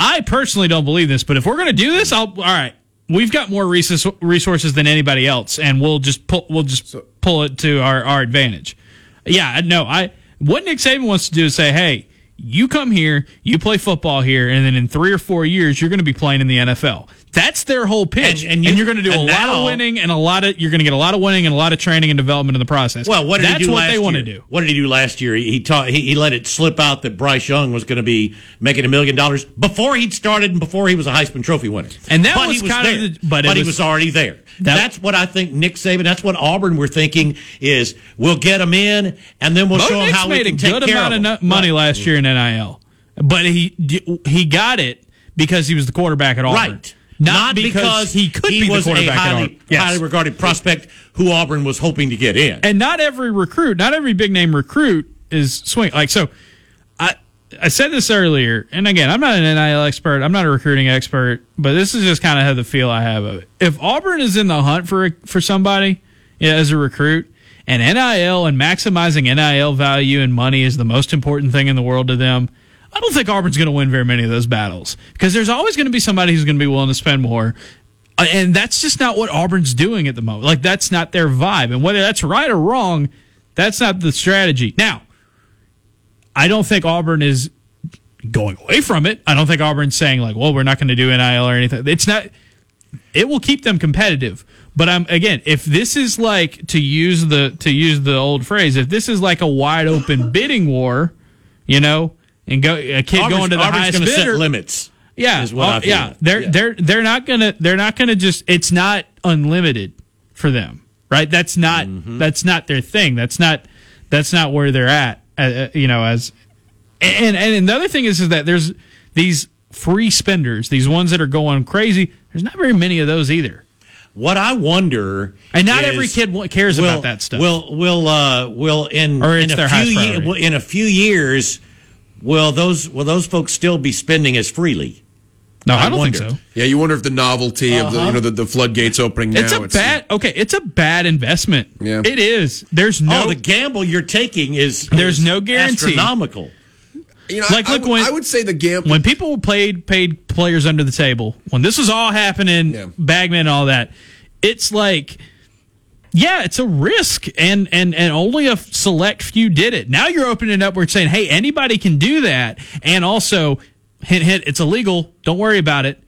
I personally don't believe this, but if we're going to do this, I'll. All right, we've got more resources than anybody else, and we'll just pull. We'll just pull it to our, our advantage. Yeah, no, I. What Nick Saban wants to do is say, "Hey, you come here, you play football here, and then in three or four years, you're going to be playing in the NFL." That's their whole pitch, And- and you- are going to do a and lot of winning and a lot of you're going to get a lot of winning and a lot of training and development in the process. Well, what did That's he do what last they want to year? do. What did he do last year? He he, taught, he he let it slip out that Bryce Young was going to be making a million dollars before he'd started and before he was a Heisman Trophy winner. And that but was was kind of the- but it he was- was already there. That- that's what I think Nick Saban. That's what Auburn were thinking is we'll get him in and then we'll Bo show him Nix how we can take good care amount of him. money Right. last year in NIL, but he he got it because he was the quarterback at Auburn. Right. Not, because, he could be was the quarterback a highly. Yes. highly regarded prospect who Auburn was hoping to get in. and not every recruit, not every big name recruit is swing. Like so, I I said this earlier, and again, I'm not an NIL expert, I'm not a recruiting expert, but this is just kind of how the feel I have of it. If Auburn is in the hunt for for somebody as a recruit, and NIL and maximizing NIL value and money is the most important thing in the world to them. I don't think Auburn's going to win very many of those battles because there's always going to be somebody who's going to be willing to spend more. Uh, And that's just not what Auburn's doing at the moment. Like, that's not their vibe. And whether that's right or wrong, that's not the strategy. Now, I don't think Auburn is going away from it. I don't think Auburn's saying, like, well, we're not going to do NIL or anything. It's not, it will keep them competitive. But I'm again, if this is like to use the to use the old phrase, if this is like a wide open [LAUGHS] bidding war, you know, and go a kid Auburn's, going to the Auburn's highest gonna bidder, set limits. yeah, is what feel. yeah, they're Yeah. they're they're not gonna they're not gonna just. It's not unlimited for them, right? That's not Mm-hmm. that's not their thing. That's not that's not where they're at. Uh, uh, you know, as and and another thing is is that there's these free spenders, these ones that are going crazy. There's not very many of those either, What I wonder, and not is, every kid cares will, about that stuff. Will will uh will in Or it's in their a few ye- in a few years will those will those folks still be spending as freely? no, I, I don't wonder. think so. Yeah, you wonder if the novelty of the you uh-huh. know the, the floodgates opening now. It's a bad okay. It's a bad investment. Yeah. it is. There's oh, no oh, the gamble you're taking is There's is no guarantee. astronomical. You know, Like, I, I look, would- when- I would say the gamble. when people played paid players under the table when this was all happening Yeah. bagman and all that it's like yeah it's a risk and and and only a select few did it. Now you're opening it up where it's saying hey anybody can do that and also hint hint it's illegal don't worry about it.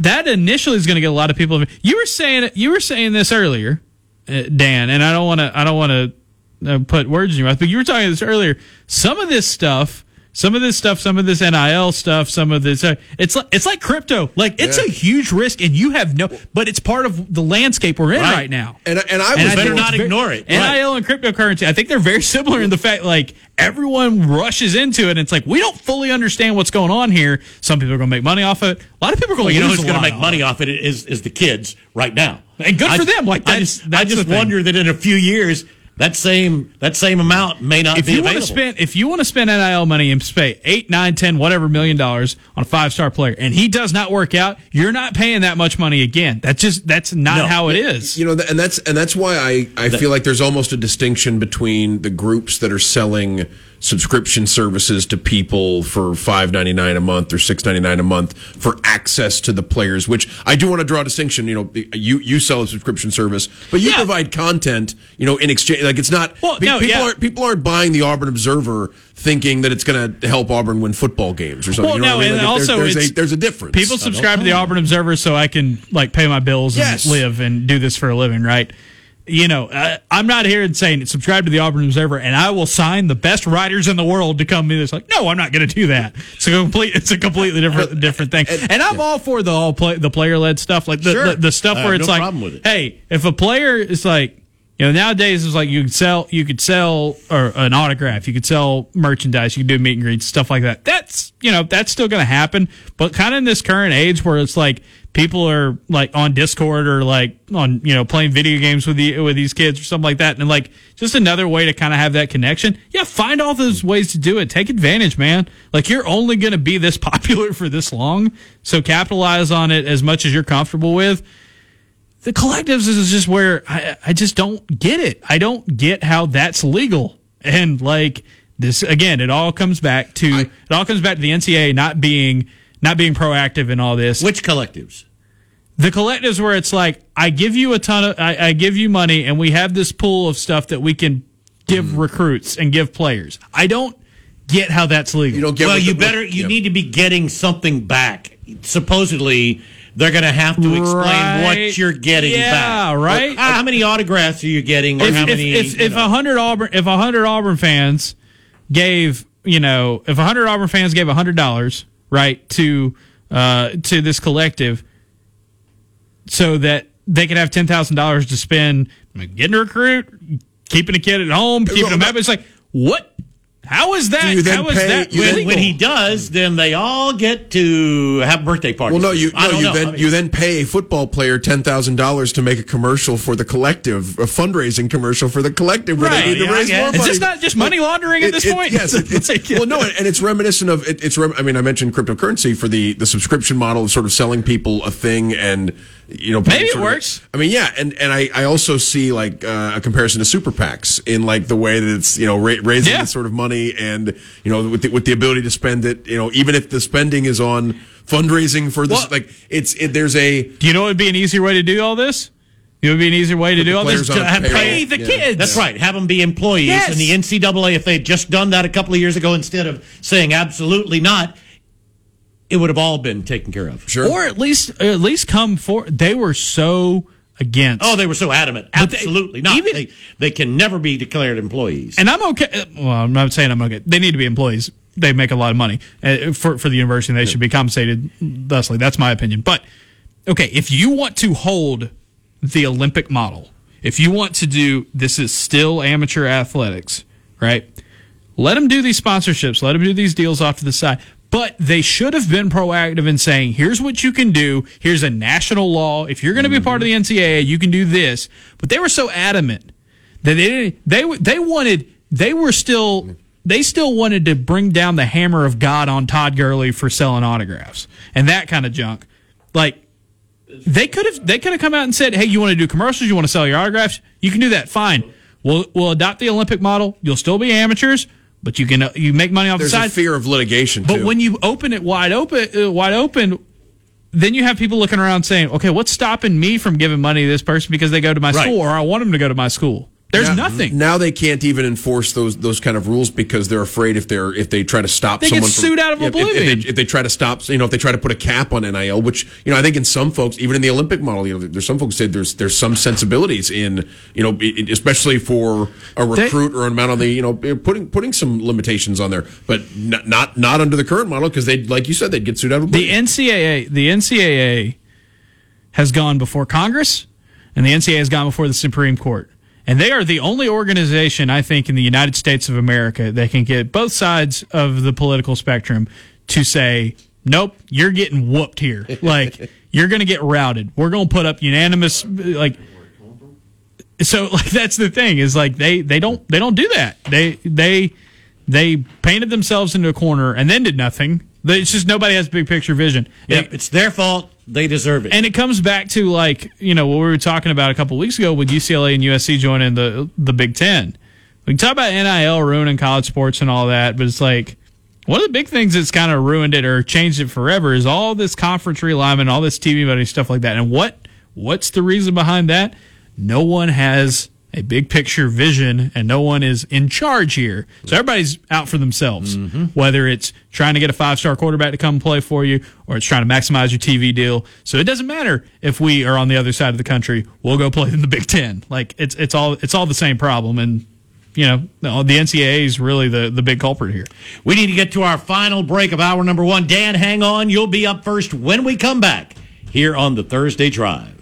That initially is going to get a lot of people you were saying you were saying this earlier uh, dan and i don't want to i don't want to uh, put words in your mouth but you were talking this earlier. Some of this stuff some of this stuff some of this nil stuff some of this uh, it's like it's like crypto like it's Yeah. a huge risk and you have no but it's part of the landscape we're in Right. right, now and I- and I And was I better not very- ignore it. NIL Right. and cryptocurrency, I think they're very similar in the fact like everyone rushes into it. And it's like we don't fully understand what's going on here. Some people are going to make money off of it. A lot of people are going Well, to you know who's going to make money off it is is the kids right now, And good I- for them. Like, I that's- just, I just wonder that in a few years that same that same amount may not if be you want to spend if you want to spend NIL money and pay eight, nine, ten, whatever million dollars on a five star player, and he does not work out, you're not paying that much money again. That's just that's not No. how it is. you know, and that's and that's why I, I feel like there's almost a distinction between the groups that are selling subscription services to people for five ninety nine a month or six ninety nine a month for access to the players. Which I do want to draw a distinction. You know, you you sell a subscription service, but you Yeah. provide content. You know, in exchange, like it's not. Well, pe- no, people yeah. aren't people aren't buying the Auburn Observer thinking that it's going to help Auburn win football games or something. Well, you know no, I mean? and Like, there's- also there's, it's- a there's a difference. People subscribe to the Auburn Observer so I can like pay my bills Yes. and live and do this for a living, right? You know, uh, I'm not here and saying subscribe to the Auburn Observer and I will sign the best writers in the world to come in. this. Like, no, I'm not going to do that. It's a complete, it's a completely different, [LAUGHS] different thing. And I'm all for the all play, the player led stuff, like the, Sure. the, the stuff where it's no like, it. hey, if a player is like, you know, nowadays it's like you could sell, you could sell or an autograph, you could sell merchandise, you could do meet and greets, stuff like that. That's, you know, that's still going to happen. But kind of in this current age where it's like people are like on Discord or like on, you know, playing video games with the, with these kids or something like that. And like just another way to kind of have that connection. Yeah. Find all those ways to do it. Take advantage, man. Like you're only going to be this [LAUGHS] popular for this long. So capitalize on it as much as you're comfortable with the collectives is just where I, I just don't get it. I don't get how that's legal. And like this again, it all comes back to it all comes back to the NCAA not being not being proactive in all this. Which collectives? The collectives where it's like I give you a ton of I, I give you money and we have this pool of stuff that we can give Mm-hmm. recruits and give players. I don't get how that's legal. You don't get well, you the- better you yeah. need to be getting something back. Supposedly, they're going to have to explain Right. what you're getting Yeah, back. right. Like, how many autographs are you getting? Or if, how if, many? if, you if a hundred Auburn if a hundred Auburn fans gave you know if a hundred Auburn fans gave a hundred dollars right to uh, to this collective so that they could have ten thousand dollars to spend getting a recruit, keeping a kid at home, keeping well, him happy. It's like what? How is that? Do you then how is pay- that when, legal? when he does, then they all get to have birthday parties. Well, no, you no, you know. then I mean, you then pay a football player ten thousand dollars to make a commercial for the collective, a fundraising commercial for the collective, where Right, they need to yeah, I raise guess. more Is this not just money laundering at It- this it- point? Yes, [LAUGHS] it's Like- well, no, and it's reminiscent of it, it's. Rem, I mean, I mentioned cryptocurrency for the the subscription model, of sort of selling people a thing, and you know, Maybe it sort of- works. I mean, yeah, and and I, I also see like uh, a comparison to super PACs in like the way that it's you know ra- raising Yeah. this sort of money and you know with the, with the ability to spend it, you know, even if the spending is on fundraising for this, Well- like it's it, there's a Do you know it'd be an easier way to do all this? It would be an easier way to do all this to have pay the Yeah. kids. That's right. Have them be employees. Yes. And the NCAA, if they had just done that a couple of years ago, instead of saying absolutely not, it would have all been taken care of. sure. Or at least at least come for. They were so against. Oh, they were so adamant. But they- Absolutely not. even- they, they can never be declared employees. and I'm okay. Well, I'm not saying I'm okay. They need to be employees. They make a lot of money uh, for for the university. and They should be compensated thusly. That's my opinion. But okay, if you want to hold the Olympic model, if you want to do this is still amateur athletics, right? Let them do these sponsorships. Let them do these deals off to the side. But they should have been proactive in saying, here's what you can do. Here's a national law. If you're going to be part of the mm-hmm. NCAA, you can do this. But they were so adamant that they they, they wanted, they were still, they still wanted to bring down the hammer of God on Todd Gurley for selling autographs and that kind of junk. Like, they could have they could have come out and said, "Hey, you want to do commercials? You want to sell your autographs? You can do that. Fine. We'll we'll adopt the Olympic model. You'll still be amateurs, but you can uh, you make money off there's the a side. fear of litigation. but too. when you open it wide open, uh, wide open, then you have people looking around saying, "Okay, what's stopping me from giving money to this person because they go to my Right. school, or I want them to go to my school?" There's Now- nothing. Now they can't even enforce those those kind of rules because they're afraid if they're if they try to stop They get someone sued out of Yeah, if- if, oblivion. they, if they try to stop, you know, if they try to put a cap on NIL, which you know, I think in some folks, even in the Olympic model, you know, there's some folks say there's there's some sensibilities in you know, especially for a They- recruit or an amount on the you know putting putting some limitations on there, but not not, not under the current model because they like you said they'd get sued out of The. NCAA, the NCAA has gone before Congress, and the NCAA has gone before the Supreme Court. And they are the only organization, I think, in the United States of America that can get both sides of the political spectrum to say, nope, you're getting whooped here. [LAUGHS] Like, you're going to get routed. We're going to put up unanimous, like, so [LAUGHS] like that's the thing is like they they don't they don't do that they they they painted themselves into a corner and then did nothing it's just nobody has big picture vision Yep, it's their fault. They deserve it. and it comes back to like you know what we were talking about a couple weeks ago with UCLA and USC joining the the Big Ten. We can talk about NIL ruining college sports and all that, but it's like one of the big things that's kind of ruined it or changed it forever is all this conference realignment, all this TV money stuff like that. And what what's the reason behind that? No one has a big picture vision and no one is in charge here. So everybody's out for themselves. Mm-hmm. Whether it's trying to get a five star quarterback to come play for you or it's trying to maximize your TV deal. So it doesn't matter if we are on the other side of the country, we'll go play in the Big Ten. Like it's it's all it's all the same problem and you know, the NCAA is really the, the big culprit here. We need to get to our final break of hour number one. Dan, hang on. You'll be up first when we come back here on the Thursday Drive.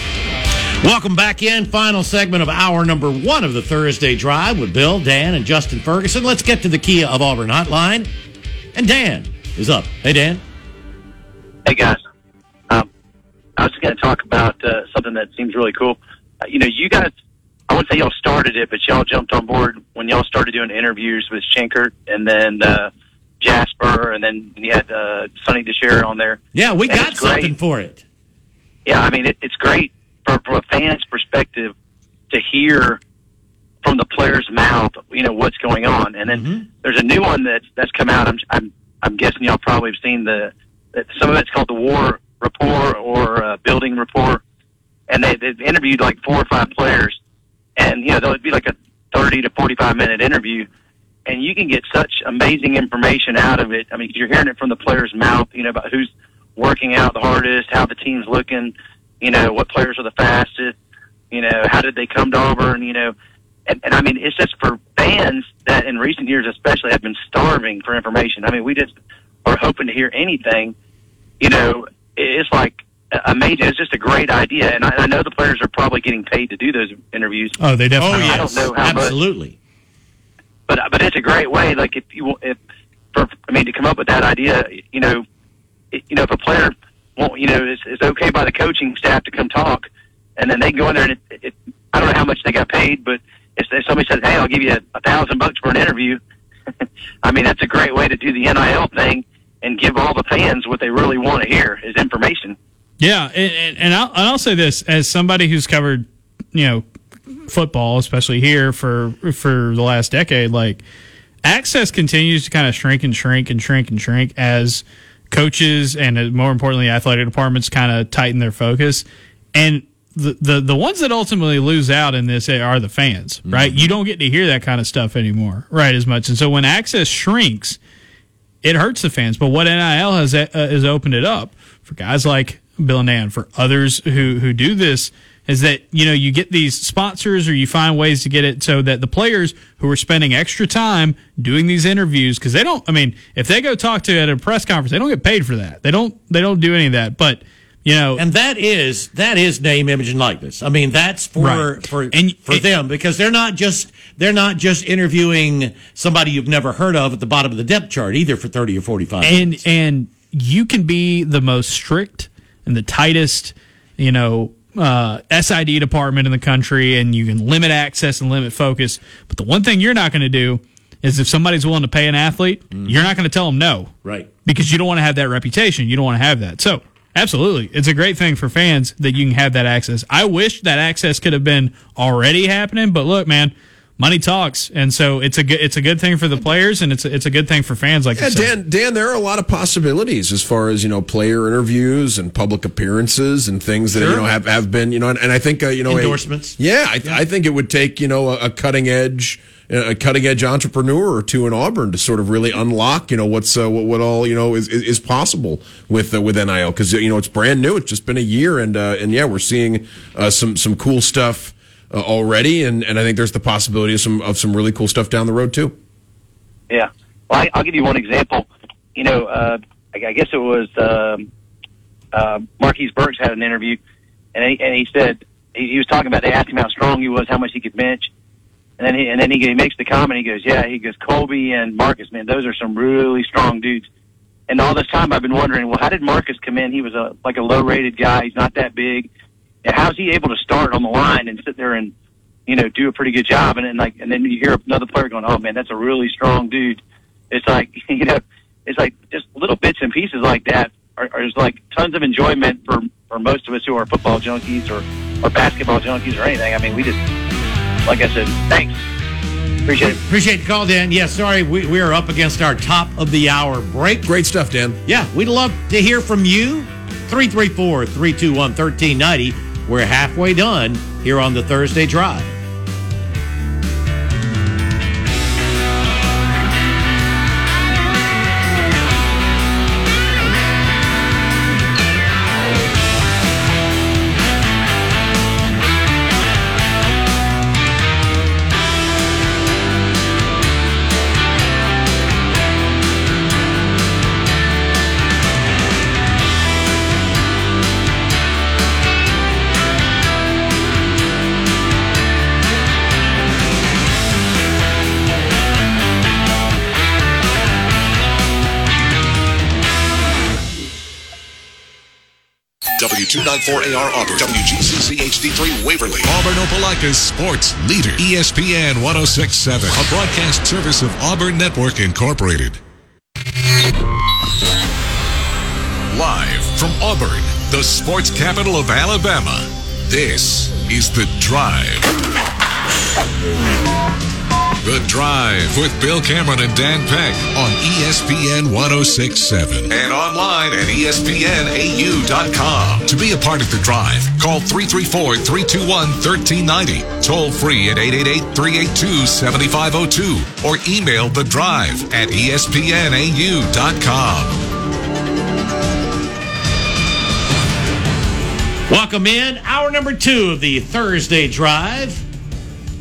Welcome back in. Final segment of hour number one of the Thursday Drive with Bill, Dan, and Justin Ferguson. Let's get to the Kia of Auburn hotline. And Dan is up. Hey, Dan. Hey guys, um, I was just going to talk about uh, something that seems really cool. Uh, you know, you guys, I wouldn't say y'all started it, but y'all jumped on board when y'all started doing interviews with Shenker and then uh, Jasper, and then you had uh, Sonny DeShare on there. Yeah, we And got something for it. Yeah, I mean, it, it's great for, from a fan's perspective to hear from the player's mouth, you know, what's going on. And then there's a new one that's that's come out. I'm I'm I'm guessing y'all probably have seen the that some of it's called the War Report or uh, Building Report, and they they've interviewed like four or five players, and you know they'll be like a 30 to 45 minute interview. And you can get such amazing information out of it. I mean, you're hearing it from the player's mouth, you know, about who's working out the hardest, how the team's looking, you know, what players are the fastest, you know, how did they come to Auburn, you know, and, and I mean, it's just for fans that in recent years, especially, have been starving for information. I mean, we just are hoping to hear anything, you know, it's like uh, amazing. It's just a great idea. And I, I know the players are probably getting paid to do those interviews. Oh, they Oh, definitely I don't know how much- Absolutely. but uh, but it's a great way. Like if you if for I mean to come up with that idea, you know, it, you know if a player won't, you know, is, is okay by the coaching staff to come talk, and then they go in there and it, it, I don't know how much they got paid, but if, if somebody says, hey, I'll give you a, a thousand bucks for an interview, [LAUGHS] I mean that's a great way to do the NIL thing and give all the fans what they really want to hear is information. Yeah, and, and, I'll, I'll say this as somebody who's covered, you know, football, especially here for for the last decade, like access continues to kind of shrink and shrink and shrink and shrink as coaches and uh, more importantly athletic departments kind of tighten their focus. And the, the the ones that ultimately lose out in this are the fans right? You don't get to hear that kind of stuff anymore right as much. And so when access shrinks it hurts the fans. But what NIL has uh, has opened it up for guys like Bill and Dan for others who who do this is that you know you get these sponsors or you find ways to get it so that the players who are spending extra time doing these interviews because they don't i mean if they go talk to at a press conference they don't get paid for that they don't they don't do any of that but you know And that is that is name, image, and likeness. I mean, that's for Right. for And- for them because they're not just they're not just interviewing somebody you've never heard of at the bottom of the depth chart either for thirty or forty five. and and you can be the most strict and the tightest you know uh, SID department in the country, and you can limit access and limit focus. But the one thing you're not going to do is if somebody's willing to pay an athlete, you're not going to tell them no. Right. because you don't want to have that reputation. You don't want to have that. So, absolutely, it's a great thing for fans that you can have that access. I wish that access could have been already happening, but look, man, money talks, and so it's a good it's a good thing for the players, and it's a, it's a good thing for fans. Like Yeah. Dan, Dan, there are a lot of possibilities as far as you know, player interviews and public appearances and things that Sure. you know have, have been you know, and, and I think uh, you know a- Endorsements. yeah, I, I think it would take you know a, a cutting edge. A cutting edge entrepreneur or two in Auburn to sort of really unlock, you know, what's uh, what, what all you know is is, is possible with uh, with NIL because you know it's brand new. It's just been a year, and uh, and yeah, we're seeing uh, some some cool stuff uh, already, and, and I think there's the possibility of some of some really cool stuff down the road too. Yeah. Well, I, I'll give you one example. You know, uh, I, I guess it was um, uh, Marquise Burks had an interview, and he, and he said he, he was talking about. They asked him how strong he was, how much he could bench, and then he and then he, he makes the comment. He goes, "Yeah." He goes, "Colby and Marcus, man, those are some really strong dudes." And all this time, I've been wondering, well, how did Marcus come in? He was a like a low rated guy. He's not that big. And how's he able to start on the line and sit there and you know, do a pretty good job. And then like, and then you hear another player going, "Oh man, that's a really strong dude." It's like, [LAUGHS] you know, it's like just little bits and pieces like that are, are just like tons of enjoyment for for most of us who are football junkies or or basketball junkies or anything. I mean, we just, like I said, thanks, appreciate it. Appreciate the call, Dan. Yeah, sorry, we, we are up against our top of the hour break. Great stuff, Dan. Yeah, we'd love to hear from you. 334 321 1390. We're halfway done here on the Thursday Drive. W294AR Auburn, WGCC HD3 Waverly, Auburn Opelika's sports leader, ESPN 1067, a broadcast service of Auburn Network Incorporated. Live from Auburn, the sports capital of Alabama, this is The Drive. The Drive with Bill Cameron and Dan Peck on ESPN 1067 and online at ESPNAU.com. To be a part of The Drive, call 334 321 1390, toll free at 888 382 7502, or email The Drive at ESPNAU.com. Welcome in. Hour number two of the Thursday Drive.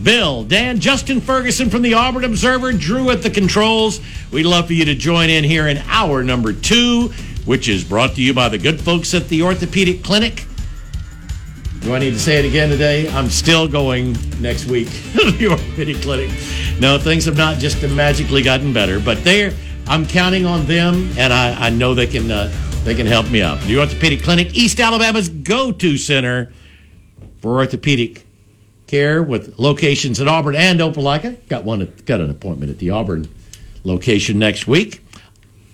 Bill, Dan, Justin Ferguson from the Auburn Observer, Drew at the controls. We'd love for you to join in here in hour number two, which is brought to you by the good folks at the Orthopedic Clinic. Do I need to say it again today? I'm still going next week [LAUGHS] to the Orthopedic Clinic. No, things have not just magically gotten better, but they're. I'm counting on them, and I, I know they can uh, they can help me out. New Orthopedic Clinic, East Alabama's go-to center for orthopedic care, with locations in Auburn and Opelika. Got one. Got an appointment at the Auburn location next week.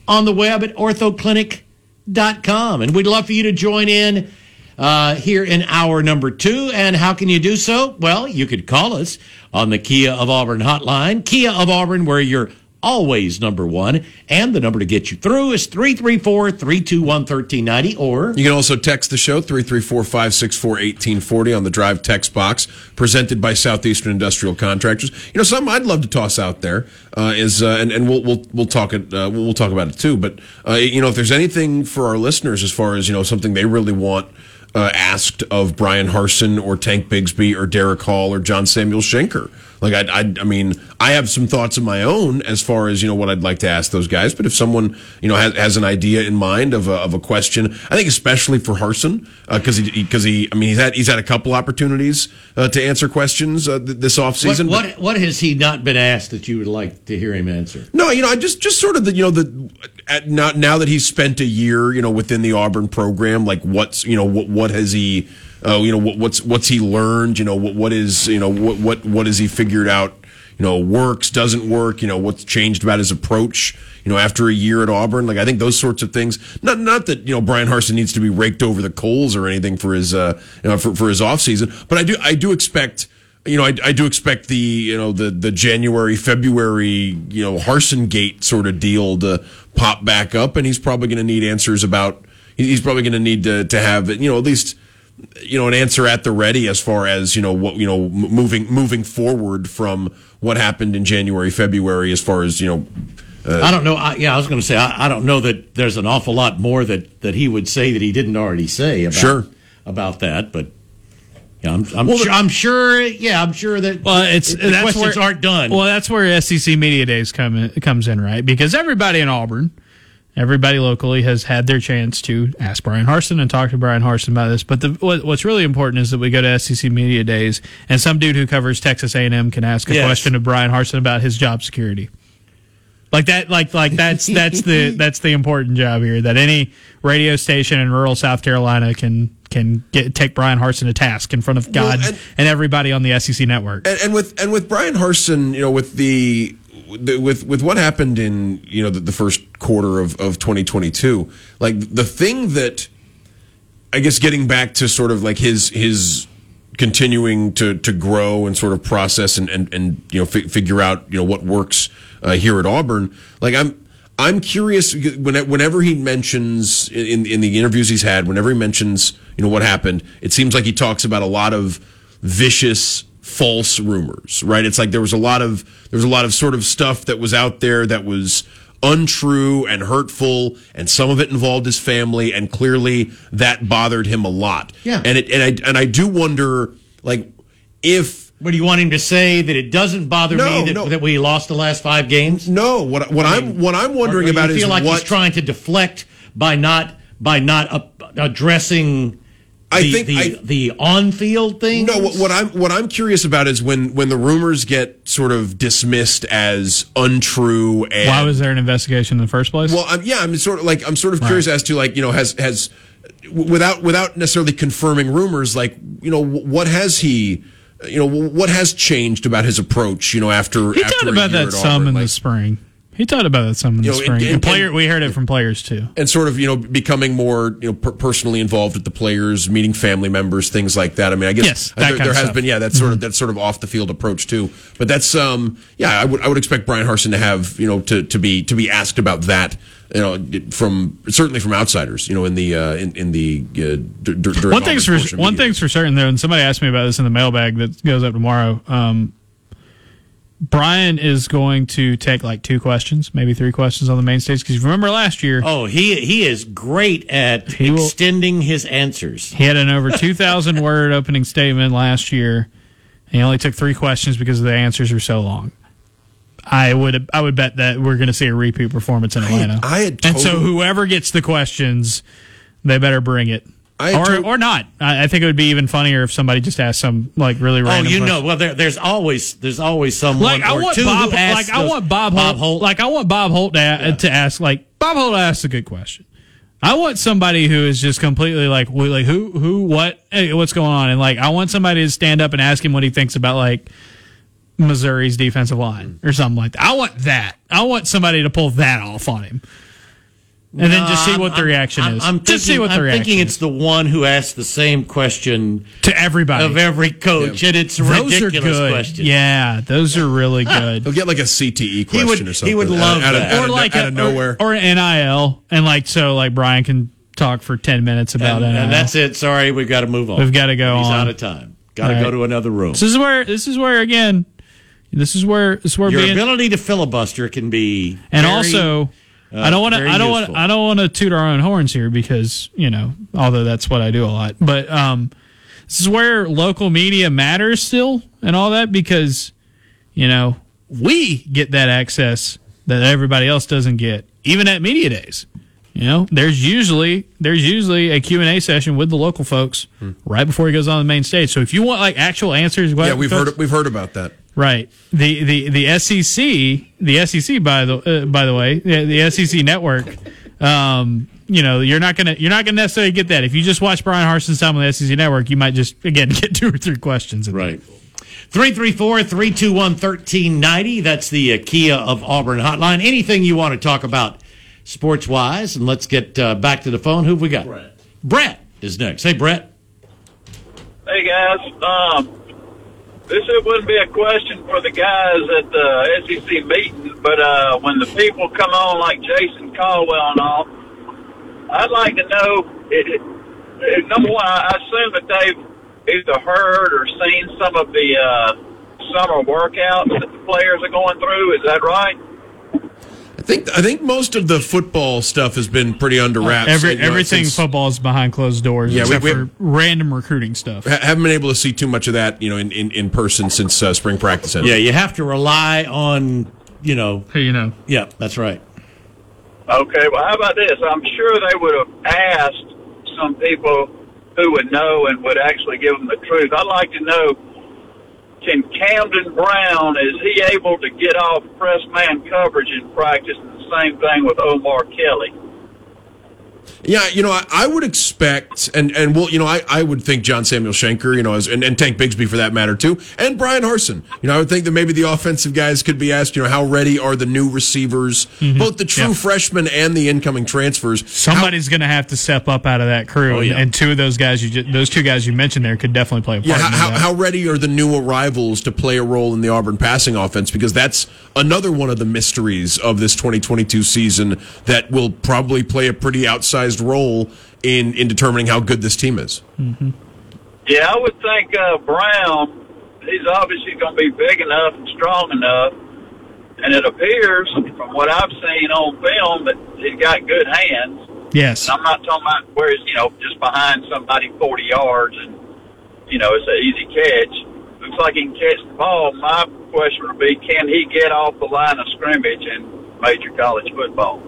On the web at orthoclinic.com, and we'd love for you to join in uh, here in hour number two. And how can you do so? Well, you could call us on the Kia of Auburn hotline. Kia of Auburn, where you're always number one. And the number to get you through is 334 321 1390 or. You can also text the show 334 564 1840 on the drive text box presented by Southeastern Industrial Contractors. You know, something I'd love to toss out there uh, is, uh, and, and we'll, we'll, we'll talk it, uh, we'll talk about it too. But, uh, you know, if there's anything for our listeners as far as, you know, something they really want uh, asked of Bryan Harsin or Tank Bigsby or Derick Hall or John Samuel Shenker. Like I, I, I mean, I have some thoughts of my own as far as you know what I'd like to ask those guys. But if someone you know has, has an idea in mind of a, of a question, I think especially for Harsin because uh, he because he, I mean he's had he's had a couple opportunities uh, to answer questions uh, th- this offseason. What, what what has he not been asked that you would like to hear him answer? No, you know, I just just sort of the you know the at, now now that he's spent a year you know within the Auburn program, like what's you know what what has he uh, you know what, what's what's he learned? You know what what is you know what what what has he figured out? You know works doesn't work. You know what's changed about his approach. You know after a year at Auburn, like I think those sorts of things. Not not that you know Bryan Harsin needs to be raked over the coals or anything for his uh you know for for his off season, but I do I do expect you know, I, I, do expect the you know the the January February you know Harsin Gate sort of deal to pop back up, and he's probably going to need answers about. He's probably going to need to to have you know at least you know an answer at the ready as far as you know what you know moving moving forward from what happened in January February as far as you know. Uh, I don't know. I, yeah, I was going to say I, I, don't know that there's an awful lot more that, that he would say that he didn't already say about sure. about that, but yeah, I'm, I'm, well, sure, I'm sure. Yeah, I'm sure that. Well, it's the that's questions where, aren't done. Well, that's where SEC Media Days come in, comes in, right? Because everybody in Auburn Everybody locally has had their chance to ask Bryan Harsin and talk to Bryan Harsin about this. But the, what, what's really important is that we go to SEC Media Days, and some dude who covers Texas A&M can ask a yes. question of Bryan Harsin about his job security. Like that, like like that's that's the [LAUGHS] that's the important job here. That any radio station in rural South Carolina can can get take Bryan Harsin to task in front of God well, and, and, everybody on the SEC network. And, and with and with Bryan Harsin, you know, with the with with what happened in you know the, the, first quarter of, of 2022 like the thing that i guess getting back to sort of like his his continuing to to grow and sort of process and and, and you know figure out you know what works uh, here at auburn like i'm i'm curious whenever he mentions in in the interviews he's had whenever he mentions you know what happened it seems like he talks about a lot of vicious false rumors, right? It's like there was a lot of there was a lot of sort of stuff that was out there that was untrue and hurtful, and some of it involved his family, and clearly that bothered him a lot. Yeah, and it and I and I do wonder, like, if. What do you want him to say that it doesn't bother no, me that, no. that, we lost the last five games? No, what what I am what I'm wondering or, or about is feel like what, he's trying to deflect by not by not addressing I the, think the, I, the on-field thing. No, what, what, I'm what I'm curious about is when when the rumors get sort of dismissed as untrue. And, Why was there an investigation in the first place? Well, I'm, yeah, I'm sort of like I'm sort of curious as to like you know has has without without necessarily confirming rumors like you know what has he you know what has changed about his approach you know after he after talked about that some Auburn, in like, the spring. He talked about that some in the know, spring. And, and, player, we heard it from players too, and sort of you know becoming more you know per- personally involved with the players, meeting family members, things like that. I mean, I guess yes, there, there has stuff. been yeah that sort of mm-hmm. that sort of off the field approach too. But that's um yeah I would I would expect Bryan Harsin to have you know to to be to be asked about that you know, from certainly from outsiders, you know, in the uh, in, in the uh, d- d- one thing's for one thing's for certain though, and somebody asked me about this in the mailbag that goes up tomorrow. Um, Bryan is going to take like two questions, maybe three questions on the main stage. Because remember last year, oh, he he is great at he extending will, his answers. He had an over two thousand [LAUGHS] word opening statement last year. and he only took three questions because the answers are so long. I would I would bet that we're going to see a repeat performance in Atlanta. I had, I had and so whoever gets the questions, they better bring it I or to- or not. I, I think it would be even funnier if somebody just asked some like really oh, random. Oh, you question. know, well, there, there's always there's always someone like I or want two Bob, who asks like I want Bob Holt, like I want Bob Holt to, a- to ask, like Bob Holt asked a good question. I want somebody who is just completely like, wh- like who, who, what, hey, what's going on, and like I want somebody to stand up and ask him what he thinks about like Missouri's defensive line or something like that. I want that. I want somebody to pull that off on him, and then just see what the I'm- reaction I'm, is. I'm just thinking, see what the I'm reaction thinking it's the one who asked the same question to everybody. of every coach, and it's a those are ridiculous good. question. Yeah, those are really good. He'll get like a CTE question would- or he would love out, that. out or of, like out a, of nowhere. or, or an NIL, and like so, like Brian can talk for ten minutes about and, it. and that's it. Sorry, we've got to move on. We've gotta go He's on. out of time. Got to All go to another room. This is where this is where again, this is where this is where Your being ability to filibuster can be and very- also. I don't want to. I don't want. I don't want to toot our own horns here because you know, although that's what I do a lot. But um, this is where local media matters still and all that because you know we get that access that everybody else doesn't get, even at media days. You know, there's usually there's usually a Q and A session with the local folks right before he goes on the main stage. So if you want like actual answers, yeah, we've heard we've heard about that. Right. The the the SEC the SEC by the uh, by the way the, the SEC network. Um, you know you're not gonna you're not gonna necessarily get that if you just watch Bryan Harsin's time on the SEC network. You might just again [LAUGHS] get two or three questions. in there. Right. 334 321 1390. That's the uh, Kia of Auburn hotline. Anything you want to talk about sports wise. And let's get uh, back to the phone. Who have we got? Brett. Brett is next. Hey, Brett. Hey guys, um, this wouldn't be a question for the guys at the SEC meeting, but uh, when the people come on like Jason Caldwell and all, I'd like to know. It, it, number one, I assume that they've either heard or seen some of the uh, summer workouts that the players are going through. Is that right? I think I think most of the football stuff has been pretty under wraps. Every, You know, everything since- football is behind closed doors, Yeah, we- except we- for random recruiting stuff. ha- haven't been able to see too much of that, you know, in, in, in person since uh, spring practice. ended. Yeah, you have to rely on, you know, Hey, you know, yeah, that's right. Okay, well, how about this? I'm sure they would have asked some people who would know and would actually give them the truth. I'd like to know can Camden Brown, is he able to get off press man coverage in practice? And the same thing with Omari Kelly. Yeah, you know, I, I would expect, and and well, you know, I, I would think John Samuel Shenker, you know, as, and, and Tank Bigsby for that matter too, and Bryan Harsin. You know, I would think that maybe the offensive guys could be asked, you know, how ready are the new receivers, both the true Mm-hmm. Yeah. freshmen and the incoming transfers. Somebody's going to have to step up out of that crew, and, yeah. and two of those guys, you ju- those two guys you mentioned there, could definitely play a part. Yeah, how, how, how ready are the new arrivals to play a role in the Auburn passing offense? Because that's another one of the mysteries of this 2022 season that will probably play a pretty outsized role in, in determining how good this team is. Yeah, I would think uh, Brown, he's obviously going to be big enough and strong enough. And it appears, from what I've seen on film, that he's got good hands. yes, And I'm not talking about where he's, you know, just behind somebody 40 yards and, you know, it's an easy catch. Looks like he can catch the ball. My question would be, can he get off the line of scrimmage in major college football?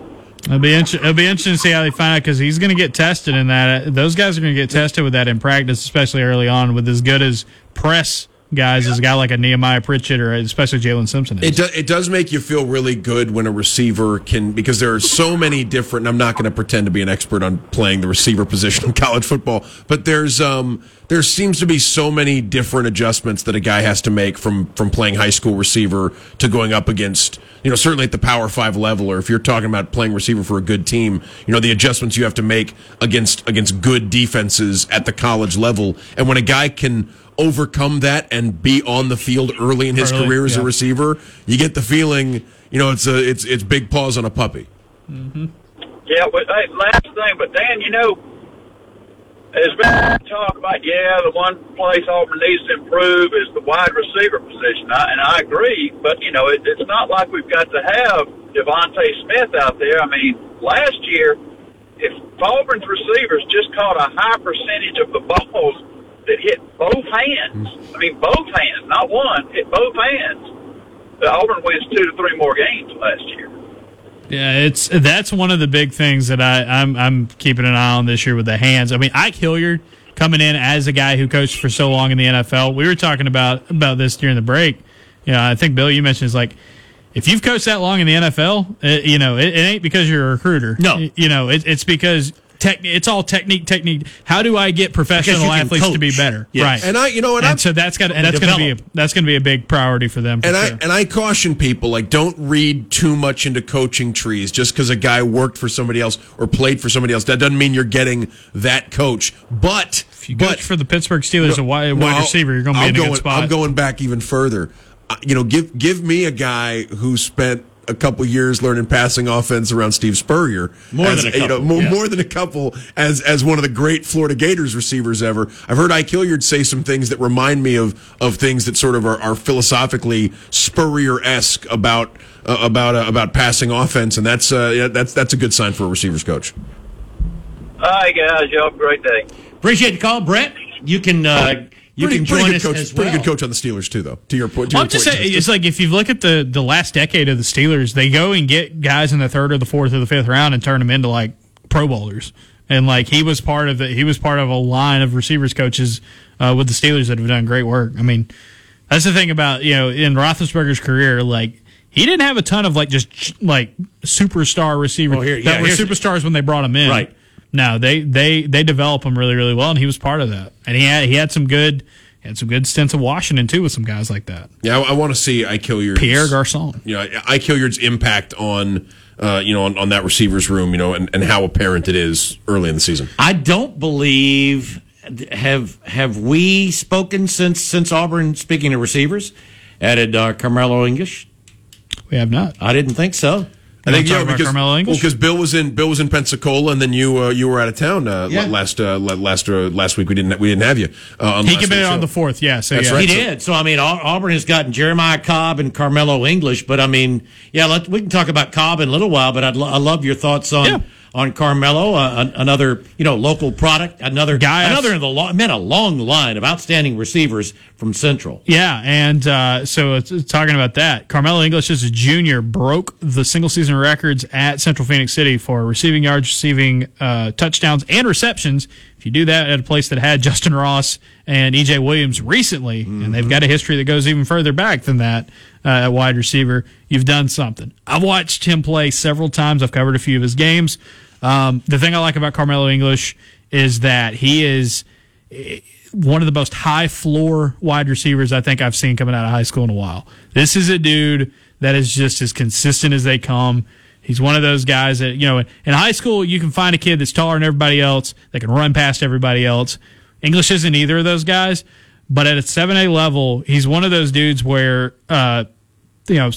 It'll be inter- it'll be interesting to see how they find out because he's going to get tested in that. Those guys are going to get tested with that in practice, especially early on, with as good as press guys as a guy like a Nehemiah Pritchett or especially Jaylin Simpson. Is. It, do, it does make you feel really good when a receiver can, because there are so many different, I'm not going to pretend to be an expert on playing the receiver position in college football, but there's, um, there seems to be so many different adjustments that a guy has to make from, from playing high school receiver to going up against, you know, certainly at the power five level, or if you're talking about playing receiver for a good team, you know, the adjustments you have to make against, against good defenses at the college level. And when a guy can, overcome that and be on the field early in his Early, career as a receiver, you get the feeling, you know, it's a it's it's big paws on a puppy. Mm-hmm. Yeah, but hey, last thing, but Dan, you know, there's been talk about yeah, the one place Auburn needs to improve is the wide receiver position, I, and I agree. But you know, it, it's not like we've got to have DeVonta Smith out there. I mean, last year, if Auburn's receivers just caught a high percentage of the [LAUGHS] balls that hit both hands, I mean both hands, not one, hit both hands, the Auburn wins two to three more games last year. Yeah, it's that's one of the big things that I, I'm I'm keeping an eye on this year with the hands. I mean, Ike Hilliard coming in as a guy who coached for so long in the NFL. We were talking about about this during the break. You know, I think Bill, you mentioned is like if you've coached that long in the NFL, it, you know, it, it ain't because you're a recruiter. No. you know, it, it's because. Tech, it's all technique, technique. How do I get professional athletes to be better? Yes. Right, And I, you know, and, I'm, and so that's got And that's going to be a, that's going to be a big priority for them. For and I and I caution people like don't read too much into coaching trees just because a guy worked for somebody else or played for somebody else. That doesn't mean you're getting that coach. But if you coach for the Pittsburgh Steelers, a wide, wide No, receiver, you're going to be I'm in a going, good spot. I'm going back even further. You know, give give me a guy who spent a couple years learning passing offense around Steve Spurrier. More as, than a You know, couple, more, yeah. more than a couple as as one of the great Florida Gators receivers ever. I've heard Ike Hilliard say some things that remind me of of things that sort of are, are philosophically Spurrier esque about uh, about uh, about passing offense, and that's uh, yeah, that's that's a good sign for a receivers coach. All right, guys. Y'all have a great day. Appreciate the call, Brett. You can uh, you pretty, can pretty join good us coach. Pretty good coach on the Steelers too, though. To your point. To your I'm just point, saying, it's like if you look at the the last decade of the Steelers, they go and get guys in the third or the fourth or the fifth round and turn them into like Pro Bowlers. And like he was part of the he was part of a line of receivers coaches uh, with the Steelers that have done great work. I mean, that's the thing about you know in Roethlisberger's career, like he didn't have a ton of like just like superstar receivers Oh, here- that were superstars when they brought him in. Right. No, they they they develop him really really well, and he was part of that. And he had he had some good had some good stints of Washington too with some guys like that. yeah, I, I want to see Ike Hilliard's Pierre Garcon. you know, Ike Hilliard's impact on, uh, you know, on, on that receivers room, you know, and, and how apparent it is early in the season. I don't believe have have we spoken since since Auburn. Speaking of receivers, added uh, Carmelo English. We have not. I didn't think so. I think talk yeah, because well, because Bill was in Bill was in Pensacola, and then you uh, you were out of town uh, Yeah. last uh, last uh, last week. We didn't we didn't have you. Uh, on He last committed week's on the fourth, yeah. So That's yeah. right. He did. So I mean, Auburn has gotten Jeremiah Cobb and Carmelo English, but I mean, yeah, let, we can talk about Cobb in a little while. But I'd lo- I love your thoughts on Yeah. On Carmelo, uh, another you know local product, another Guy another in the long, man, a long line of outstanding receivers from Central. Yeah, and uh, so talking about that. Carmelo English as a junior broke the single season records at Central Phenix City for receiving yards, receiving uh, touchdowns, and receptions. If you do that at a place that had Justin Ross and EJ Williams recently, and they've got a history that goes even further back than that uh, at wide receiver, you've done something. I've watched him play several times. I've covered a few of his games. Um, the thing I like about Carmelo English is that he is one of the most high floor wide receivers I think I've seen coming out of high school in a while. This is a dude that is just as consistent as they come. He's one of those guys that, you know, in high school, you can find a kid that's taller than everybody else, that can run past everybody else. English isn't either of those guys, but at a 7A level, he's one of those dudes where, uh, you know,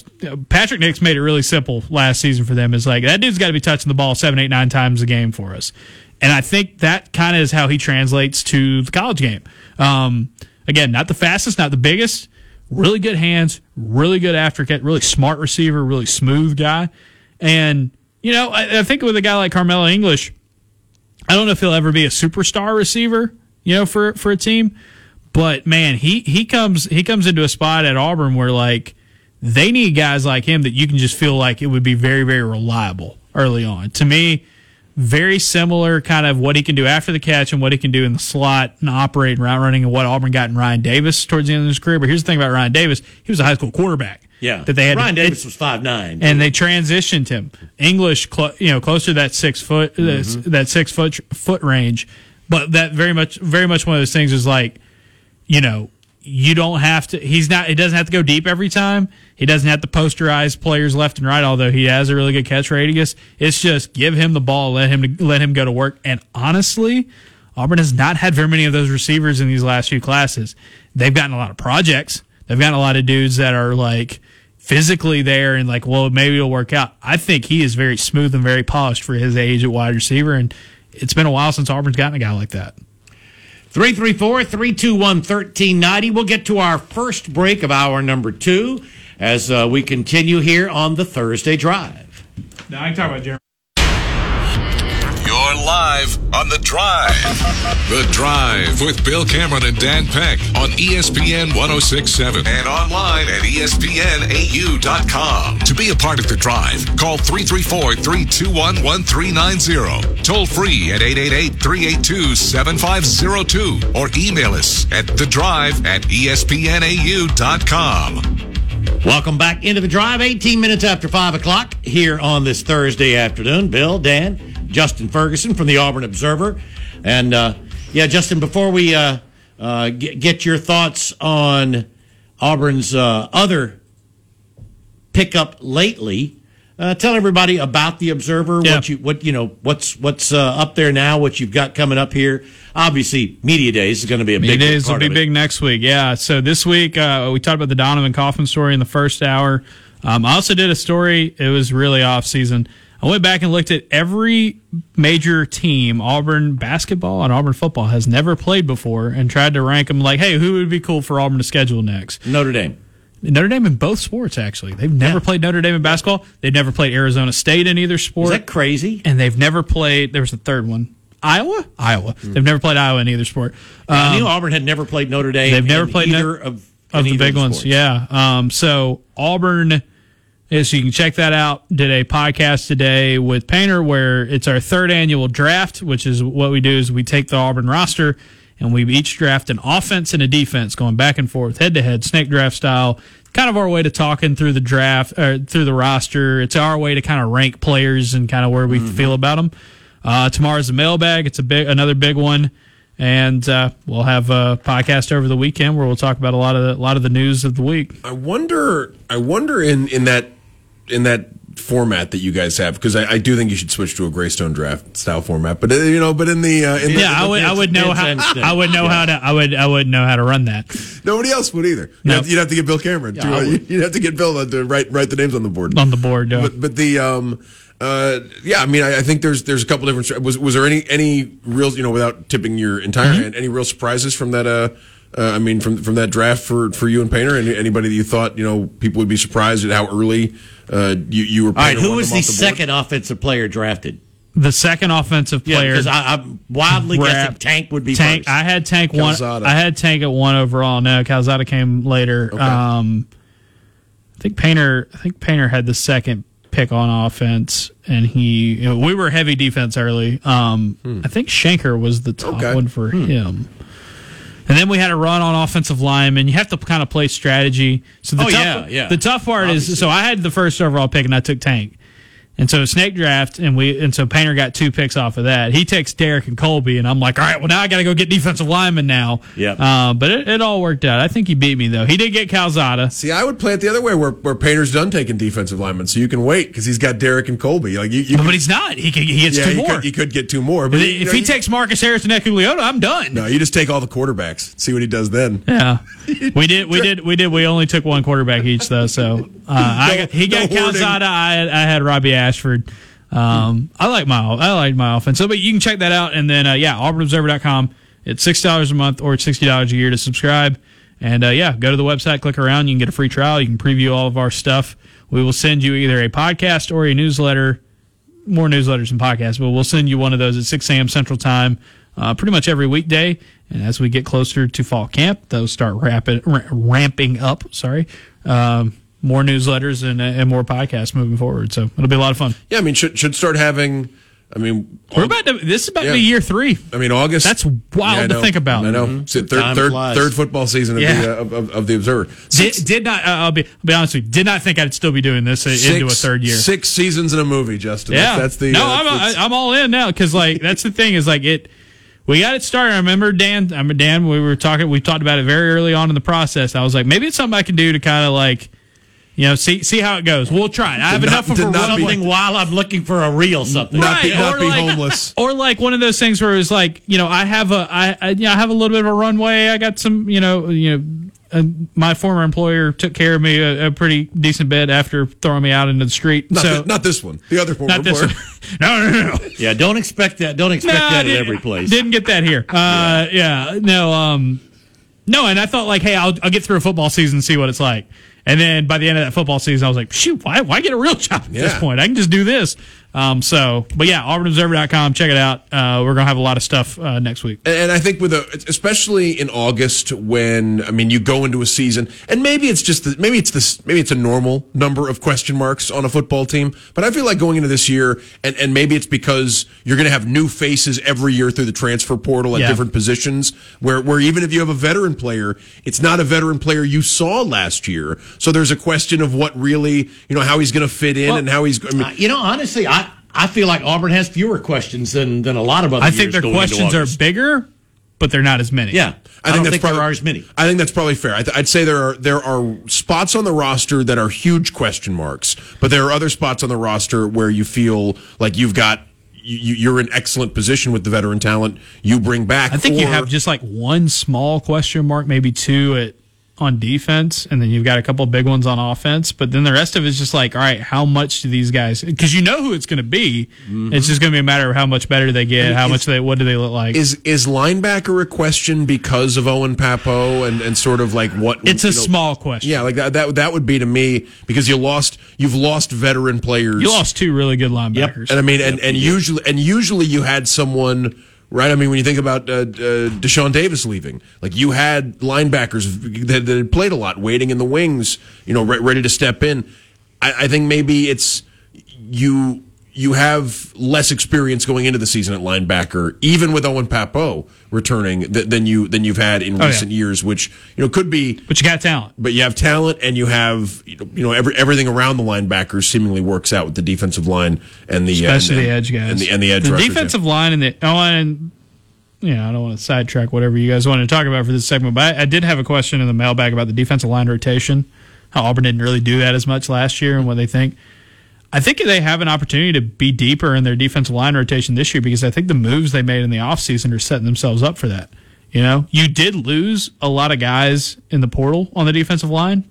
Patrick Nix made it really simple last season for them. Is like that dude's got to be touching the ball seven, eight, nine times a game for us, and I think that kind of is how he translates to the college game. Um, again, not the fastest, not the biggest, really good hands, really good after catch, really smart receiver, really smooth guy, and you know, I, I think with a guy like Carmelo English, I don't know if he'll ever be a superstar receiver, you know, for for a team, but man, he he comes he comes into a spot at Auburn where like they need guys like him that you can just feel like it would be very very reliable early on. To me, very similar kind of what he can do after the catch and what he can do in the slot and operate and route running and what Auburn got in Ryan Davis towards the end of his career. But here's the thing about Ryan Davis: he was a high school quarterback. Yeah, that they had Ryan Davis was five nine, and they transitioned him English, cl- you know, closer to that six foot Mm-hmm. that six foot foot range. But that very much, very much one of those things is like, you know, you don't have to. He's not. He doesn't have to go deep every time. He doesn't have to posterize players left and right. Although he has a really good catch radius, it's just give him the ball, let him let him go to work. And honestly, Auburn has not had very many of those receivers in these last few classes. They've gotten a lot of projects. They've gotten a lot of dudes that are like physically there and like, well, maybe it'll work out. I think he is very smooth and very polished for his age at wide receiver, and it's been a while since Auburn's gotten a guy like that. 334 321 1390. We'll get to our first break of hour number two as uh, we continue here on the Thursday Drive. Now I can talk about Jeremy. You're live on The Drive. The Drive with Bill Cameron and Dan Peck on ESPN 1067 and online at ESPNAU.com. To be a part of the drive, call 334 321 1390. Toll free at 888 382 7502 or email us at the drive at espnau.com. Welcome back into the drive. 18 minutes after 5 o'clock here on this Thursday afternoon. Bill, Dan, Justin Ferguson from the Auburn Observer. And, uh, yeah, Justin, before we uh, uh, get, get your thoughts on Auburn's uh, other pickup lately, uh, tell everybody about the Observer. Yeah. What you what you know what's what's uh, up there now. What you've got coming up here. Obviously, media days is going to be a Media big days will be big next week. Yeah. So this week uh, we talked about the Donovan Coffin story in the first hour. Um, I also did a story. It was really off season. I went back and looked at every major team Auburn basketball and Auburn football has never played before and tried to rank them like, hey, who would be cool for Auburn to schedule next? Notre Dame. Notre Dame in both sports, actually. They've never Yeah. played Notre Dame in basketball. They've never played Arizona State in either sport. Is that crazy? and they've never played, there was a third one. Iowa? Iowa. They've never played Iowa in either sport. I knew Um, Auburn had never played Notre Dame. They've never in played either no- of, of the big ones. Yeah. Um, so Auburn is you can check that out. Did a podcast today with Painter where it's our third annual draft, which is what we do is we take the Auburn roster and we each draft an offense and a defense going back and forth, head to head, snake draft style. Kind of our way to talking through the draft or through the roster. It's our way to kind of rank players and kind of where we feel about them. Uh, tomorrow's a mailbag. It's a big, another big one and uh, we'll have a podcast over the weekend where we'll talk about a lot of the, a lot of the news of the week. I wonder. I wonder in in that in that format that you guys have because I, I do think you should switch to a Greystone draft style format. But uh, you know, but in the uh, in the, Yeah, I would I would know how I would know how to I would I would know how to run that. nobody else would either. You'd, have, you'd have to get Bill Cameron. to, uh, you'd have to get Bill to write write the names on the board. On the board, yeah. But but the um uh yeah, I mean I, I think there's there's a couple different was was there any any real you know without tipping your entire Mm-hmm. hand any real surprises from that uh. Uh, I mean, from from that draft for, for you and Painter, any, anybody that you thought you know people would be surprised at how early uh, you you were. All right, who was them the, off board? second offensive player drafted? The second offensive Yeah, player, because I'm wildly guessing Tank would be Tank. first. I had Tank one. Calzada. I had Tank at one overall. No, Calzada came later. Um, I think Painter. I think Painter had the second pick on offense, and he. You know, we were heavy defense early. Um, I think Shenker was the top Okay. one for him. And then we had a run on offensive lineman. You have to kind of play strategy. So the Oh, tough, yeah, yeah. The tough part Obviously. is so I had the first overall pick and I took Tank. And so snake draft, and we and so Painter got two picks off of that. He takes Derick and Colby, and I'm like, all right, well now I got to go get defensive lineman now. Yep. Uh, but it, it all worked out. I think he beat me though. He did get Calzada. See, I would play it the other way, where, where Painter's done taking defensive linemen, so you can wait because he's got Derick and Colby. Like you, you But could- he's not. He can, he gets yeah, two you more. could, you could get two more. But if you- you know, he you- takes Marcus Harris and Eku Leota, I'm done. no, you just take all the quarterbacks, see what he does then. Yeah, [LAUGHS] we did. We did. We did. We only took one quarterback each, though. So uh, I [LAUGHS] got, he got no hoarding. Calzada. I I had Robbie Ashford. Um, I like my I like my offense. So, but you can check that out, and then uh, yeah, AuburnObserver.com. It's six dollars a month or sixty dollars a year to subscribe. And uh, yeah, go to the website, click around. You can get a free trial. You can preview all of our stuff. We will send you either a podcast or a newsletter more newsletters and podcasts, but we'll send you one of those at 6 a.m. Central Time, uh, pretty much every weekday. And as we get closer to fall camp, those start rapid, ra- ramping up. Sorry, um, more newsletters and, and more podcasts moving forward. So it'll be a lot of fun. Yeah, I mean, should should start having. I mean, We're about to. This is about to be year three. I mean, August. That's wild I to think about. I know. So third, Time third, flies. third football season of, Yeah. the, uh, of, of, of the Observer. Did, did not. Uh, I'll be. I'll be honest with you. Did not think I'd still be doing this uh, into a third year. Six seasons in a movie, Justin. Yeah, That's, that's the. no. uh, I'm, that's- I, I'm all in now because like [LAUGHS] that's the thing is like it. We got it started. I remember Dan. I remember Dan. We were talking. We talked about it very early on in the process. I was like, maybe it's something I can do to kind of like, you know, see see how it goes. We'll try it. I have Did enough of a did not be- while I'm looking for a real something. not be, Right, not or be like- homeless. [LAUGHS] or like one of those things where it's like you know I have a I, I you know I have a little bit of a runway. I got some you know you know. Uh, my former employer took care of me a, a pretty decent bit after throwing me out into the street. Not, so thi- not this one. The other one. not this one. [LAUGHS] no, no, no, no. Yeah, don't expect that. Don't expect No, that at every place. Didn't get that here. Uh, yeah. no, um, no, and I thought like, hey, I'll, I'll get through a football season and see what it's like. And then by the end of that football season, I was like, shoot, why, why get a real job at this point? I can just do this. Um, so, but yeah, auburnobserver.com. Check it out. Uh, we're going to have a lot of stuff uh, next week. And I think with a, especially in August, when I mean you go into a season, and maybe it's just the, maybe it's this maybe it's a normal number of question marks on a football team, but I feel like going into this year, and, and maybe it's because you're going to have new faces every year through the transfer portal at Yeah. different positions, where where even if you have a veteran player, it's not a veteran player you saw last year, so there's a question of what really you know how he's going to fit in Well, and how he's. I mean, Uh, you know, honestly, I, I feel like Auburn has fewer questions than, than a lot of other I think their going questions are bigger, but they're not as many. Yeah. I, don't think there are as many. I think that's probably fair. I th- I'd say there are there are spots on the roster that are huge question marks, but there are other spots on the roster where you feel like you've got you, you're in excellent position with the veteran talent you bring back. I think you have just like one small question mark, maybe two at on defense, and then you've got a couple of big ones on offense. But then the rest of it is just like, all right, how much do these guys? Because you know who it's going to be. Mm-hmm. It's just going to be a matter of how much better they get, how much they, what do they look like? is is linebacker a question because of Owen Pappoe and, and sort of like what it's a know, small question. yeah like that, that that would be to me because you lost you've lost veteran players You lost two really good linebackers. And I mean, and, and usually, and usually you had someone, right? I mean, when you think about uh, uh, Deshaun Davis leaving, like you had linebackers that, that had played a lot, waiting in the wings, you know, re- ready to step in. I, I think maybe it's you. You have less experience going into the season at linebacker, even with Owen Pappoe returning, th- than you than you've had in Oh, yeah. recent years, which you know could be but you got talent. but you have talent and you have you know, every, everything around the linebackers seemingly works out with the defensive line and the uh, especially and, the edge guys and the, and the edge The yeah. defensive line and the oh and you know I don't want to sidetrack whatever you guys wanted to talk about for this segment, but I, I did have a question in the mailbag about the defensive line rotation. How Auburn didn't really do that as much last year, and what they think. I think they have an opportunity to be deeper in their defensive line rotation this year because I think the moves they made in the offseason are setting themselves up for that. You know, you did lose a lot of guys in the portal on the defensive line,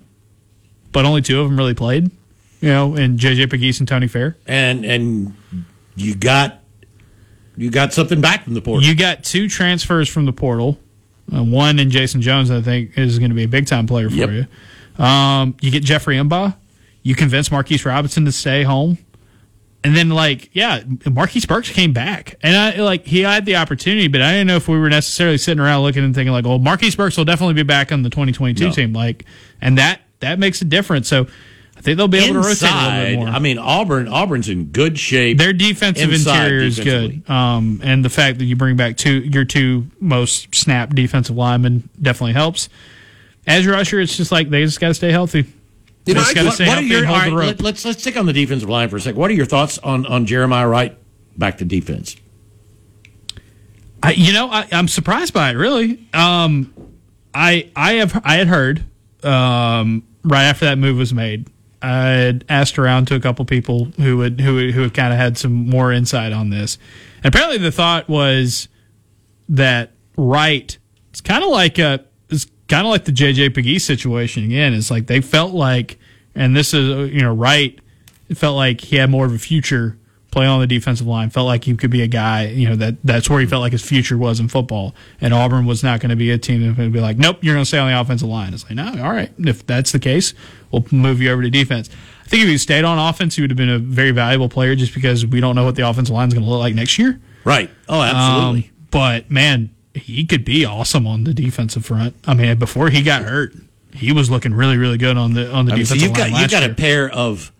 but only two of them really played. You know, and JJ Pegues and Tony Fair. And and you got you got something back from the portal. You got two transfers from the portal. Uh, one in Jayson Jones, I think, is going to be a big time player for Yep. you. Um, you get Jeffrey M'ba. You convince Marquise Robinson to stay home. And then, like, yeah, Marquise Burks came back, and I like he had the opportunity, but I didn't know if we were necessarily sitting around looking and thinking like, "Well, Marquise Burks will definitely be back on the 2022 No. team." Like, and that that makes a difference. So, I think they'll be able to rotate a little bit more. I mean, Auburn Auburn's in good shape. Their defensive inside interior is good, um, and the fact that you bring back two your two most snap defensive linemen definitely helps. As your usher, it's just like they just got to stay healthy. You know, just I- What, what are your and all hold the right, rope. let, let's let's stick on the defensive line for a second. What are your thoughts on on Jeremiah Wright back to defense? I, you know, I, I'm surprised by it. Really, um, I I have I had heard um, right after that move was made. I had asked around to a couple people who would who who had kind of had some more insight on this. And apparently, the thought was that Wright. It's kind of like a. Kind of like the JJ Pegues situation again. It's like they felt like, and this is you know Wright. It felt like he had more of a future playing on the defensive line. Felt like he could be a guy. You know that that's where he felt like his future was in football. And Auburn was not going to be a team that would be like, nope, you're going to stay on the offensive line. It's like, no, all right. If that's the case, we'll move you over to defense. I think if he stayed on offense, he would have been a very valuable player just because we don't know what the offensive line is going to look like next year. Right. Oh, absolutely. Um, but man, he could be awesome on the defensive front. I mean, before he got hurt, he was looking really, really good on the on the I mean, so you've got you've last got year. a pair of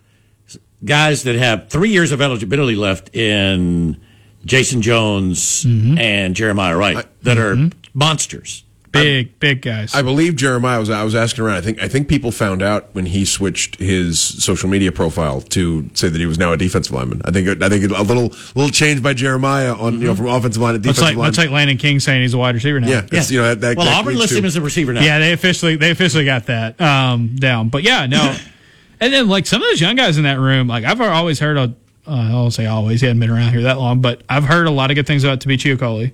guys that have three years of eligibility left in Jayson Jones Mm-hmm. and Jeremiah Wright that are monsters. Big, big guys. I believe Jeremiah was. I was asking around. I think. I think people found out when he switched his social media profile to say that he was now a defensive lineman. I think. I think a little little change by Jeremiah on you know from offensive line to Much defensive like line. much like Landen King saying he's a wide receiver now. yeah, yeah. you know that. that Well, that Auburn leads lists to- him as a receiver now. Yeah, they officially they officially got that um, down. But yeah, no. [LAUGHS] and then like some of those young guys in that room, like I've always heard a uh, I won't say always, he hadn't been around here that long, but I've heard a lot of good things about Tabichi Okoli.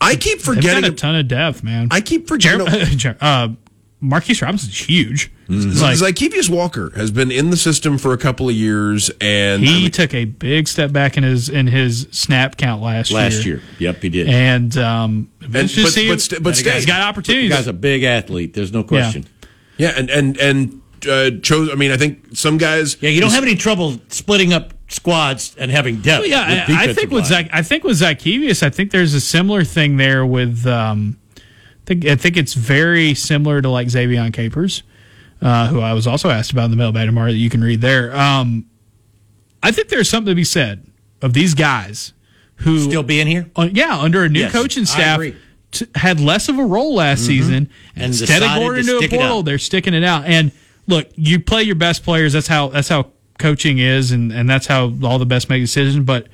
I keep forgetting. got a ton of depth, man. I keep forgetting. Jer- [LAUGHS] Jer- uh, Marquise Robinson's huge. It's Like, like Zykeivous Walker has been in the system for a couple of years, and I he mean, took a big step back in his in his snap count last. Last year. Yep, he did. and um, and, but, see but, st- but That stay. he's got the opportunities. guy's a big athlete. There's no question. Yeah, and and and uh, chose. I mean, I think some guys. Yeah, you don't have any trouble splitting up squads and having depth. Well, yeah, I, I think with. Zach, I think with Zykeivous, I think there's a similar thing there with. Um, I think I think it's very similar to like Xavier Capers, uh, who I was also asked about in the mailbag tomorrow that you can read there. Um, I think there's something to be said of these guys who still being here. uh, yeah, under a new Yes, coaching staff, t- had less of a role last season. And instead of going to into a portal, they're sticking it out. And look, you play your best players. That's how that's how coaching is, and, and that's how all the best make decisions. But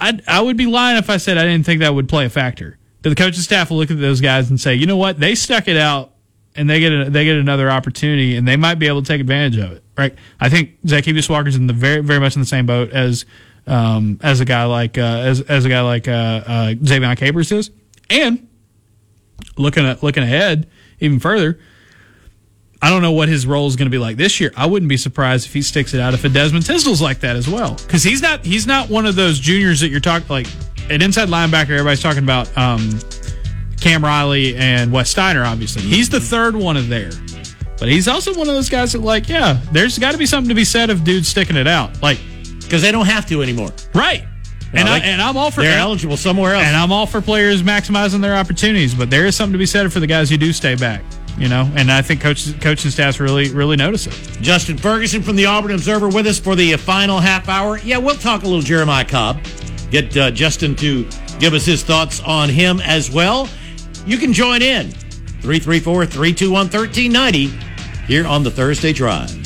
I I would be lying if I said I didn't think that would play a factor. That the coaching staff will look at those guys and say, you know what, they stuck it out. And they get a, they get another opportunity, and they might be able to take advantage of it, right? I think Zykeivous Walker's in the very very much in the same boat as um, as a guy like uh, as as a guy like uh, uh, Capers is, and looking at looking ahead even further, I don't know what his role is going to be like this year. I wouldn't be surprised if he sticks it out if a Desmond Tisdale's like that as well, because he's not he's not one of those juniors that you're talking like an inside linebacker. Everybody's talking about um, Cam Riley and Wes Steiner. Obviously, he's the third one of there. But he's also one of those guys that, like, yeah, there's got to be something to be said of dudes sticking it out. Like, because they don't have to anymore. right. And, No, I, they- I'm all for They're and- eligible somewhere else. and I'm all for players maximizing their opportunities, but there is something to be said for the guys who do stay back, you know. And I think coaches, coaching staffs really, really notice it. Justin Ferguson from the Auburn Observer with us for the final half hour. Yeah, we'll talk a little Jeremiah Cobb. Get uh, Justin to give us his thoughts on him as well. You can join in 334 321 1390 here on the Thursday Drive.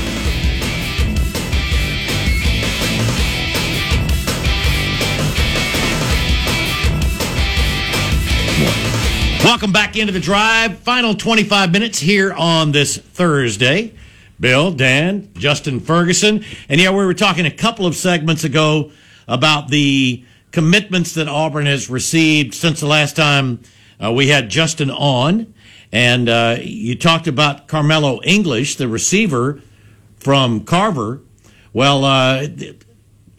Welcome back into the drive. Final 25 minutes here on this Thursday. Bill, Dan, Justin Ferguson. And yeah, we were talking a couple of segments ago about the commitments that Auburn has received since the last time uh, we had Justin on. And uh, you talked about Carmelo English, the receiver from Carver. Well, uh,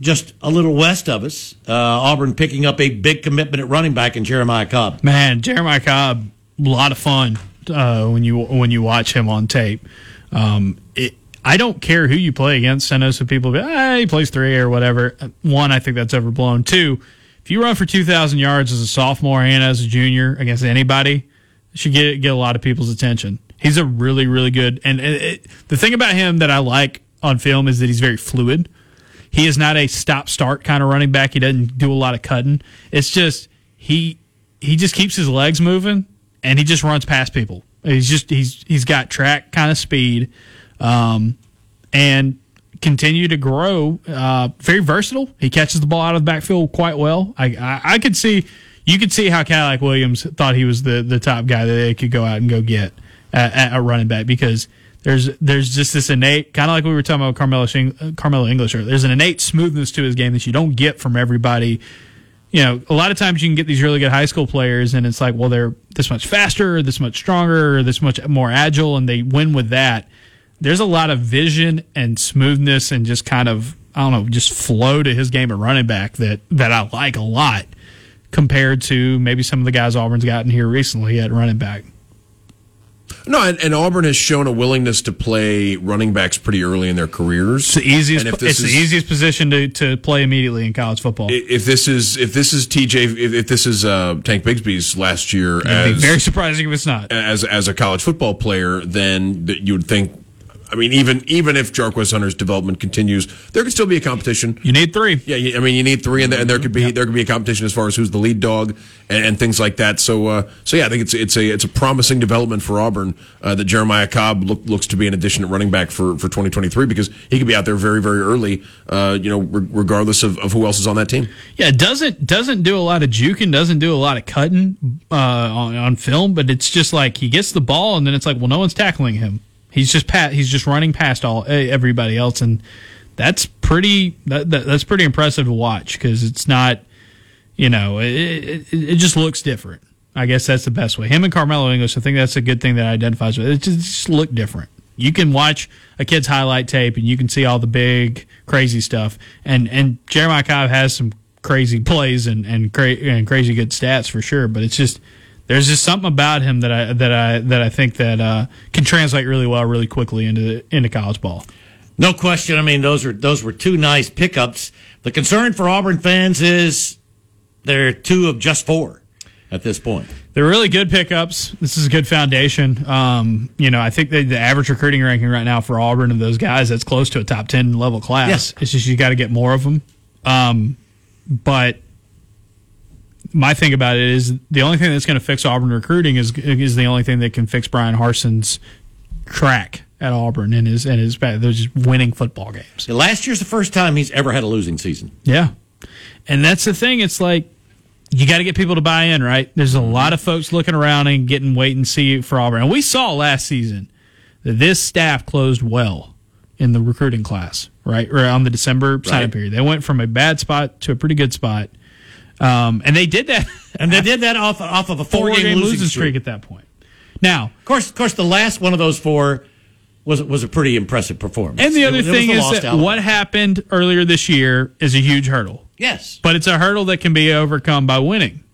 just a little west of us, uh, Auburn picking up a big commitment at running back in Jeremiah Cobb. Man, Jeremiah Cobb, a lot of fun uh, when you when you watch him on tape. Um, it, I don't care who you play against. I know some people be, ah, he plays three or whatever. One, I think that's overblown. Two, if you run for two thousand yards as a sophomore and as a junior against anybody, should get get a lot of people's attention. He's a really really good. And it, it, the thing about him that I like on film is that he's very fluid. He is not a stop start kind of running back. He doesn't do a lot of cutting. It's just he he just keeps his legs moving and he just runs past people. He's just he's he's got track kind of speed, um, and continue to grow. Uh, very versatile. He catches the ball out of the backfield quite well. I I, I could see you could see how Cadillac Williams thought he was the the top guy that they could go out and go get at, at a running back because there's there's just this innate kind of like we were talking about Carmelo Shing, uh, Carmelo English. There's an innate smoothness to his game that you don't get from everybody. You know, a lot of times you can get these really good high school players, and it's like, well, they're this much faster, this much stronger, this much more agile, and they win with that. There's a lot of vision and smoothness, and just kind of I don't know, just flow to his game at running back that that I like a lot compared to maybe some of the guys Auburn's gotten here recently at running back. No, and, and Auburn has shown a willingness to play running backs pretty early in their careers. It's the easiest. And It's this the easiest position to, to play immediately in college football. If this is if this is TJ if, if this is uh, Tank Bigsby's last year It'd be very surprising if it's not. as as a college football player, then that you would think I mean, even even if Jarquez Hunter's development continues, there could still be a competition. You need three. Yeah, I mean, you need three, and, there- and there could be there could be a competition as far as who's the lead dog and, and things like that. So, uh, so yeah, I think it's it's a it's a promising development for Auburn uh, that Jeremiah Cobb look, looks to be an addition at running back for, for 2023 because he could be out there very very early. Uh, you know, re- regardless of, of who else is on that team. Yeah, doesn't doesn't do a lot of juking, doesn't do a lot of cutting uh, on, on film, but it's just like he gets the ball and then it's like, well, no one's tackling him. He's just pat. He's just running past all everybody else, and that's pretty. That, that, that's pretty impressive to watch because it's not, you know, it, it, it just looks different. I guess that's the best way. Him and Carmelo English, I think that's a good thing that identifies with. It just, just look different. You can watch a kid's highlight tape and you can see all the big crazy stuff. And and Jeremiah Cobb has some crazy plays and and, cra- and crazy good stats for sure. But it's just there's just something about him that I that I that I think that uh, can translate really well, really quickly into the, into college ball. No question. I mean, those are those were two nice pickups. The concern for Auburn fans is they're two of just four at this point. They're really good pickups. This is a good foundation. Um, you know, I think the, the average recruiting ranking right now for Auburn of those guys that's close to a top ten level class. Yes. It's just you got to get more of them. Um, but my thing about it is the only thing that's going to fix Auburn recruiting is is the only thing that can fix Bryan Harsin's track at Auburn and his and his they're just winning football games. Last year's the first time he's ever had a losing season. Yeah. And that's the thing. It's like you got to get people to buy in, right? There's a lot of folks looking around and getting wait and see for Auburn. And we saw last season that this staff closed well in the recruiting class, right? Or on the December signing Right. period. They went from a bad spot to a pretty good spot. Um, and they did that [LAUGHS] And they did that off off of a four four, game losing, losing streak at that point. Now, Of course, of course, the last one of those four was was a pretty impressive performance. and the other it thing the is that what happened earlier this year is a huge hurdle. Yes, But it's a hurdle that can be overcome by winning.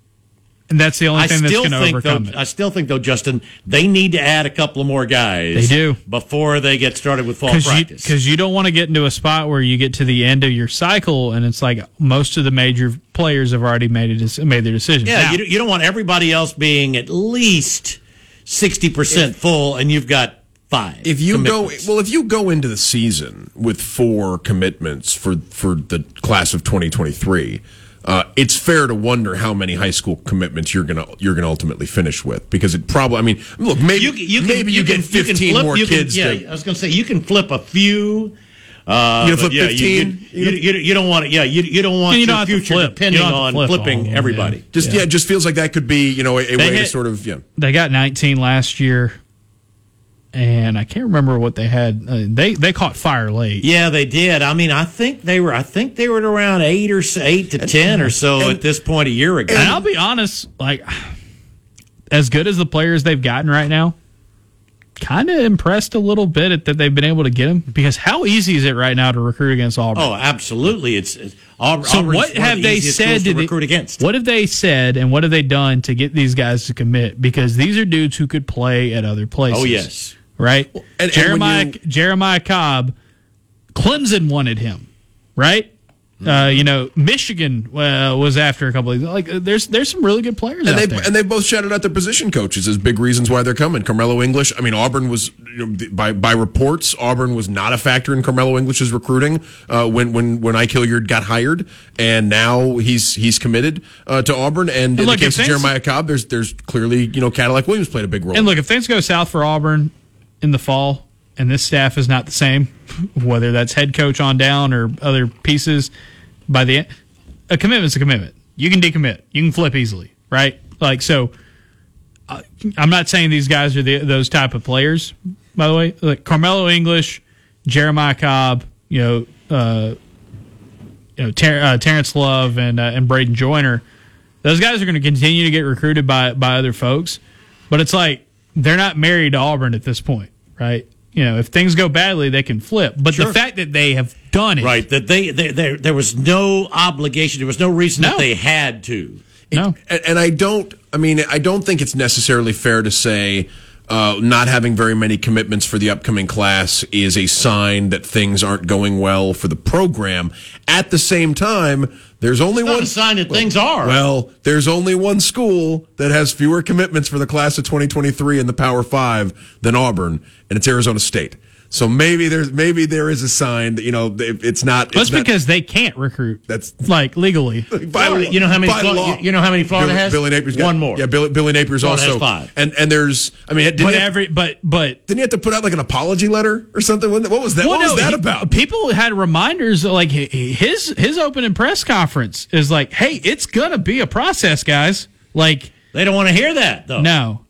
And that's the only I thing that's going to overcome it. I still think though, Justin, they need to add a couple of more guys. They do. before they get started with fall because you, practice. 'cause you don't want to get into a spot where you get to the end of your cycle and it's like most of the major players have already made a made their decisions. yeah, Now, you, don't- you don't want everybody else being at least sixty percent full, and you've got five. If you go well, if you go into the season with four commitments for for the class of 2023, uh, it's fair to wonder how many high school commitments you're gonna you're gonna ultimately finish with because it probably. I mean, look, maybe you, you can, maybe you, can- get 15 flip- more you can- kids. yeah, to, I was going to say you can flip a few. Uh, You flip yeah, 15? You, you, you don't want it. Yeah, you, you don't want And you your don't future flip. Depending don't have to on flip all flipping them, everybody. yeah. just yeah. it just feels like that could be you know a, a way to sort of yeah. they got 19 last year, and I can't remember what they had. Uh, they they caught fire late. Yeah, they did. I mean, I think they were. I think they were at around eight or eight to ten or so and- at this point a year ago. And I'll be honest, like as good as the players they've gotten right now, kind of impressed a little bit at that they've been able to get them because how easy is it right now to recruit against Auburn? oh, absolutely. It's, it's Aub- So Auburn's what one have the they said to to the- recruit against? What have they said and what have they done to get these guys to commit? Because these are dudes who could play at other places. Oh yes. Right. and- and Jeremiah when you- Jeremiah Cobb, Clemson wanted him, right? Mm-hmm. Uh, you know, Michigan uh, was after a couple of like. uh, There's there's some really good players And out they there. and they both shouted out their position coaches as big reasons why they're coming. Carmelo English. I mean, Auburn was you know, by by reports, Auburn was not a factor in Carmelo English's recruiting uh, when when when Ike Hilliard got hired, and now he's he's committed uh, to Auburn. And, in look, the case of things- Jeremiah Cobb, there's there's clearly you know Cadillac Williams played a big role. And look, if things go south for Auburn in the fall, and this staff is not the same, whether that's head coach on down or other pieces, by the end, a commitment's a commitment. You can decommit. You can flip easily, right? Like so. I'm not saying these guys are the, those type of players. By the way, like Carmelo English, Jeremiah Cobb, you know, uh, you know, Ter- uh, Terrence Love and uh, and Braden Joyner. Those guys are going to continue to get recruited by by other folks, but it's like they're not married to Auburn at this point, right? You know, if things go badly, they can flip. But the fact that they have done it, Right. That they, they, there there was no obligation. There was no reason No. that they had to. No, and, and I don't. I mean, I don't think it's necessarily fair to say uh, not having very many commitments for the upcoming class is a sign that things aren't going well for the program. At the same time, there's only one a sign that things are. Well, there's only one school that has fewer commitments for the class of 2023 in the Power Five than Auburn, and it's Arizona State. So maybe there's maybe there is a sign that you know it- it's not. That's not, because they can't recruit. That's- like legally. [LAUGHS] by Florida, you know how many by law. you know how many Florida Billy, has? Billy Napier's got One more. Yeah, Billy, Billy Napier's Florida has also five. And and there's I mean, didn't But he, have, every but but didn't he have to put out like an apology letter or something? What what was that? what was no, that he- about? People had reminders like his his opening press conference is like, "Hey, it's gonna be a process, guys." Like, They don't want to hear that though. no.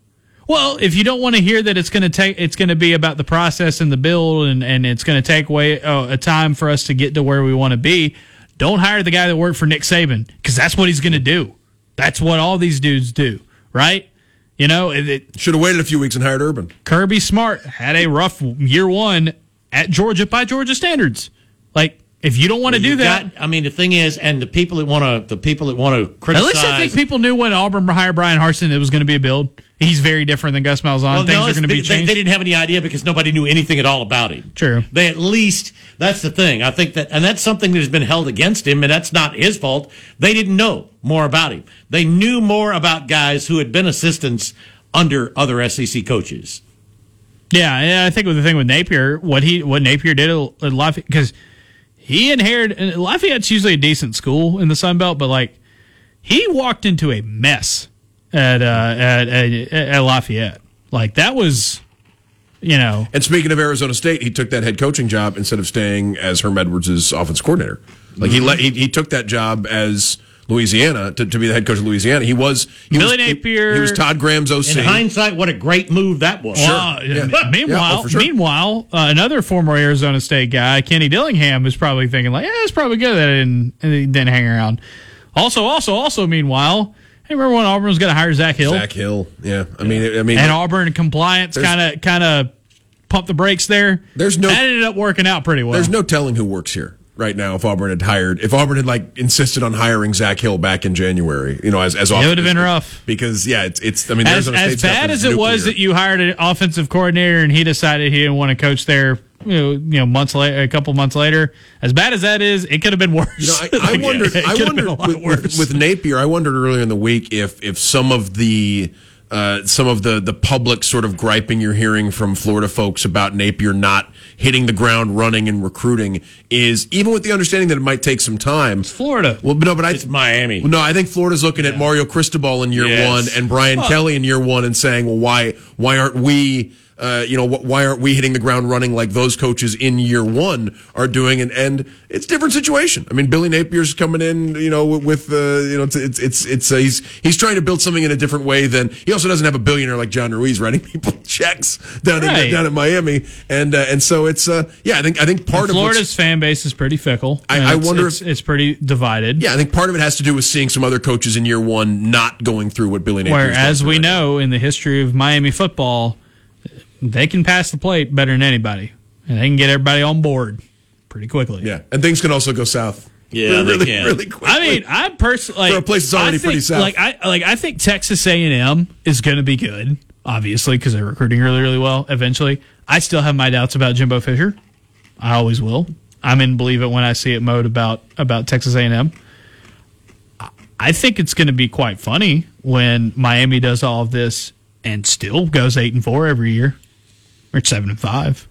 Well, if you don't want to hear that it's going to take, it's going to be about the process and the build, and, and it's going to take away uh, a time for us to get to where we want to be. Don't hire the guy that worked for Nick Saban because that's what he's going to do. That's what all these dudes do, right? You know, it, it, Should have waited a few weeks and hired Urban. Kirby Smart had a rough year one at Georgia by Georgia standards. Like, if you don't want to do that, got- I mean, the thing is, and the people that want to, the people that want to criticize. at least I think people knew when Auburn hired Bryan Harsin it was going to be a build. He's very different than Gus Malzahn. Well, Things no, are going to be they, changed. They didn't have any idea because nobody knew anything at all about him. True. They at least that's the thing. I think that, and that's something that has been held against him, and that's not his fault. They didn't know more about him. They knew more about guys who had been assistants under other SEC coaches. Yeah, I think with the thing with Napier, what he what Napier did at Lafayette because he inherited Lafayette's usually a decent school in the Sun Belt, but like he walked into a mess at uh, at, at at Lafayette. Like that was, you know, And speaking of Arizona State, he took that head coaching job instead of staying as Herm Edwards' offense coordinator. Like Mm-hmm. he let he, he took that job as Louisiana to, to be the head coach of Louisiana. He was he Billy was, he- Napier- He, was Todd Graham's OC. In hindsight, what a great move that was. Well, Yeah. uh, Meanwhile, Yeah, oh, sure. meanwhile, uh, another former Arizona State guy, Kenny Dillingham, is probably thinking like, "Yeah, it's probably good that I didn't, I didn't hang around." Also, also, also, meanwhile, hey, remember when Auburn was going to hire Zach Hill Zach Hill. Yeah, I mean, I mean, and Auburn compliance kind of kind of pumped the brakes there. There's no- that ended up working out pretty well. there's no telling who works here right now. If Auburn had hired, if Auburn had like insisted on hiring Zach Hill back in January, you know, as as It would have been rough. because yeah, it's it's. I mean, as, as bad as it was that you hired an offensive coordinator and he decided he didn't want to coach there. You know, you know, months later, a couple months later. As bad as that is, it could have been worse. You know, I, I [LAUGHS] wondered. I wondered a lot with, worse. with, with Napier. I wondered earlier in the week if if some of the uh, some of the the public sort of griping you're hearing from Florida folks about Napier not hitting the ground running and recruiting is even with the understanding that it might take some time. Florida. Well, no, but I It's Miami. Well, no, I think Florida's looking at Mario Cristobal in year Yes. one and Brian Kelly in year one and saying, well, why why aren't we? Uh, you know, wh- why aren't we hitting the ground running like those coaches in year one are doing? And, and it's a different situation. I mean, Billy Napier's coming in, you know, with, uh, you know, it's, it's, it's, it's uh, he's, he's trying to build something in a different way than he also doesn't have a billionaire like John Ruiz writing [LAUGHS] people checks down Right. in, down in Miami. And, uh, and so it's, uh, yeah, I think, I think part of Florida's fan base is pretty fickle. I- I wonder it's, if- it's pretty divided. yeah, I think part of it has to do with seeing some other coaches in year one not going through what Billy Napier. Where, as we know in the history of Miami football, they can pass the plate better than anybody, and they can get everybody on board pretty quickly. Yeah, and things can also go south. Yeah, they really, can. really quickly. I mean, I personally For a place that's I already think- pretty south. Like I like I think Texas A and M is going to be good, obviously because they're recruiting really really well. Eventually, I still have my doubts about Jimbo Fisher. I always will. I'm in believe it when I see it mode about about Texas A and M. I think it's going to be quite funny when Miami does all of this and still goes eight and four every year, or seven and five.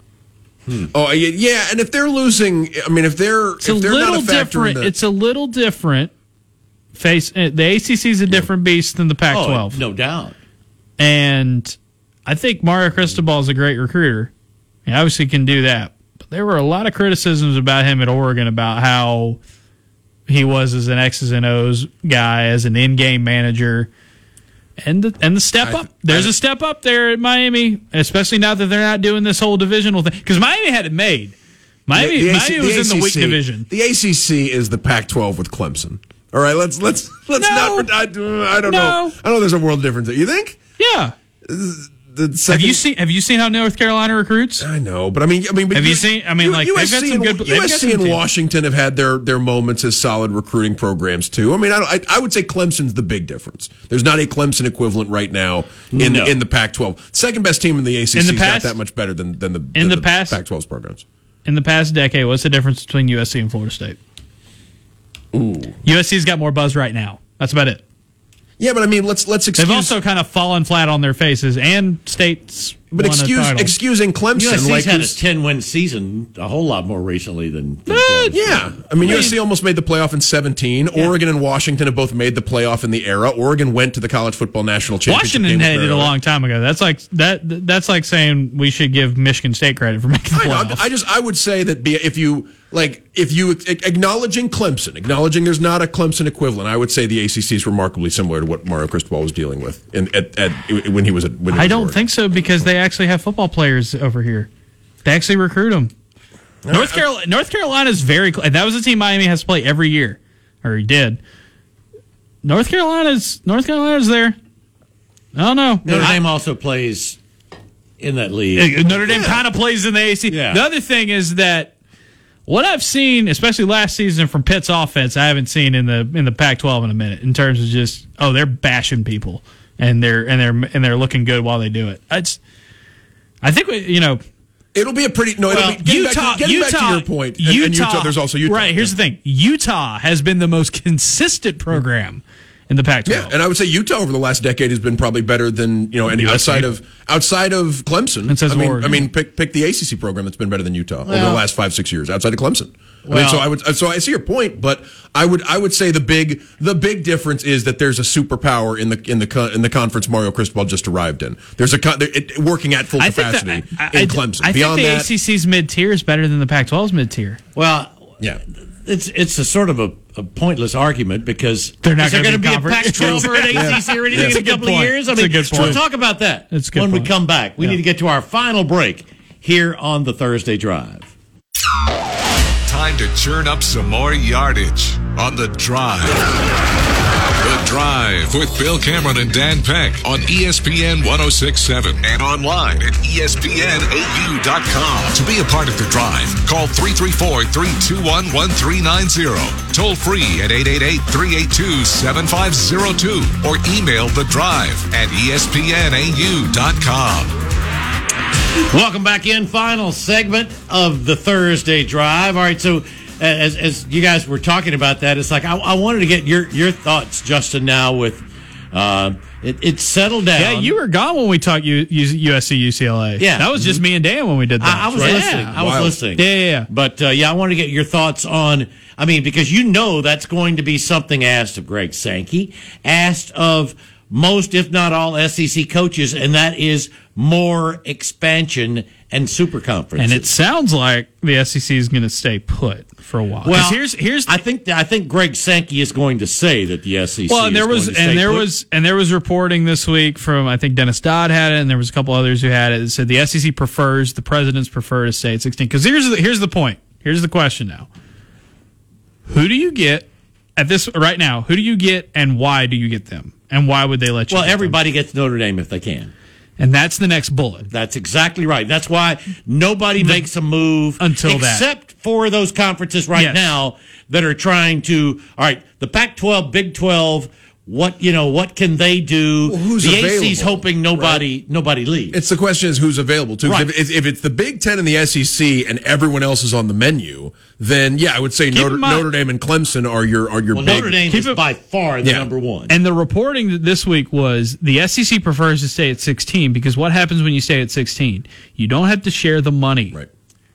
oh yeah, yeah, and if they're losing, I mean, if they're It's if a they're little not a different. the, it's a little different. Face uh, the ACC is a different beast than the Pac-12. Oh, no doubt. And I think Mario Cristobal is a great recruiter. He obviously can do that. But there were a lot of criticisms about him at Oregon about how he was as an X's and O's guy, as an in-game manager. And the, and the step up. There's a step up there at Miami, especially now that they're not doing this whole divisional thing. Because Miami had it made. Miami, the AC Miami was in the weak division. The ACC is the Pac-12 with Clemson. All right, let's let's let's No. not. I, I don't No. know. I know there's a world difference. You think? Yeah. The Have you seen Have you seen how North Carolina recruits? I know, but I mean, I mean, Have you seen- I mean, like, they've got some good- USC and. Washington have had their their moments as solid recruiting programs too. I mean, I, don't, I I would say Clemson's the big difference. There's not a Clemson equivalent right now in No. in the Pac-12. Second best team in the ACC In the is past- not that much better than than the than the past- Pac-12's programs. In the past decade, what's the difference between USC and Florida State? Ooh. USC's got more buzz right now. That's about it. Yeah, but I mean, let's let's excuse. They've also kind of fallen flat on their faces, and State's but excuse excusing Clemson, USC's like had a 10 win season a whole lot more recently than. than Eh, Florida. yeah, I mean USC almost made the playoff in 17. Oregon and Washington have both made the playoff in the era. Oregon went to the college football national championship. Washington had it a long time ago. That's like that. That's like saying we should give Michigan State credit for [LAUGHS] making the I, know, playoffs. I just I would say that be, if you like if you acknowledging Clemson, acknowledging there's not a Clemson equivalent, I would say the ACC is remarkably similar to what Mario Cristobal was dealing with in, at, at, when he was at. When he I was don't Oregon. think so because they actually have football players over here. They actually recruit them. North Carolina, North Carolina is very. cl- That was a team Miami has to play every year, or he did. North Carolina's North Carolina's there. I don't know. Notre I- Dame also plays in that league. Notre Dame kind of plays in the AC. Yeah. The other thing is that what I've seen, especially last season from Pitt's offense, I haven't seen in the in the Pac-12 in a minute. In terms of just oh, they're bashing people and they're and they're and they're looking good while they do it. It's, I think we, you know. It'll be a pretty no. Well, it'll be, Utah, back to, getting Utah, back to your point, and- Utah, and Utah, there's also Utah. Right. Here's the thing: Utah has been the most consistent program in the Pac-12. Yeah, and I would say Utah over the last decade has been probably better than you know any USC. outside of outside of Clemson. It says I mean, Oregon. I mean, pick pick the ACC program that's been better than Utah over the last five six years outside of Clemson. I mean, so I would so I see your point, but I would I would say the big the big difference is that there's a superpower in the in the in the conference Mario Cristobal just arrived in. There's a con- it, working at full I think capacity that, I, in I- Clemson. I Beyond think that, the ACC's mid tier is better than the Pac-12's mid tier. Well, yeah. It's it's a sort of a, a pointless argument because They're not gonna be be a conference- Pac-12 or an Yeah. ACC or anything That's in a a good couple of years? I That's a mean, good we'll talk about that That's a good when we come back. We Yeah. need to get to our final break here on the Thursday Drive. Time to churn up some more yardage on the drive. Drive with Bill Cameron and Dan Peck on ESPN 1067 and online at ESPNAU.com. To be a part of the drive, call 334 321 1390. Toll free at 888 382 7502 or email the drive at ESPNAU.com. Welcome back in. Final segment of the Thursday Drive. All right, so as, as you guys were talking about that, it's like I, I wanted to get your your thoughts, Justin. Now with uh, it, it settled down. Yeah, you were gone when we talked U, U, USC UCLA. Yeah. that was just me and Dan when we did that. I, I was right? listening. Yeah. I was Wild. listening. Yeah, yeah, yeah. But uh, yeah, I want to get your thoughts on. I mean, because you know that's going to be something asked of Greg Sankey, asked of most, if not all, SEC coaches, and that is more expansion and super conferences. And it sounds like the SEC is going to stay put for a while. well, here's here's I think I think Greg Sankey is going to say that the SEC. well, and there is was going to stay and there put. was and there was reporting this week from I think Dennis Dodd had it, and there was a couple others who had it. That said the SEC prefers the presidents prefer to stay at sixteen. Because here's the here's the point. Here's the question now. Who do you get at this right now? Who do you get, and why do you get them, and why would they let you? well, get them? everybody gets Notre Dame if they can. And that's the next bullet. That's exactly right. That's why nobody makes a move Until that. except for those conferences right Yes. now that are trying to. All right, the Pac-12, Big 12. What you know? What can they do? Well, who's the AC's available, hoping nobody nobody leaves. It's the question is who's available too. 'Cause Right. If, if it's the Big Ten and the SEC and everyone else is on the menu, then yeah, I would say Notre, in Notre Dame and Clemson are your are your well, big. Notre Dame is it- by far the Yeah. number one. And the reporting this week was the SEC prefers to stay at 16 because what happens when you stay at 16? You don't have to share the money. Right.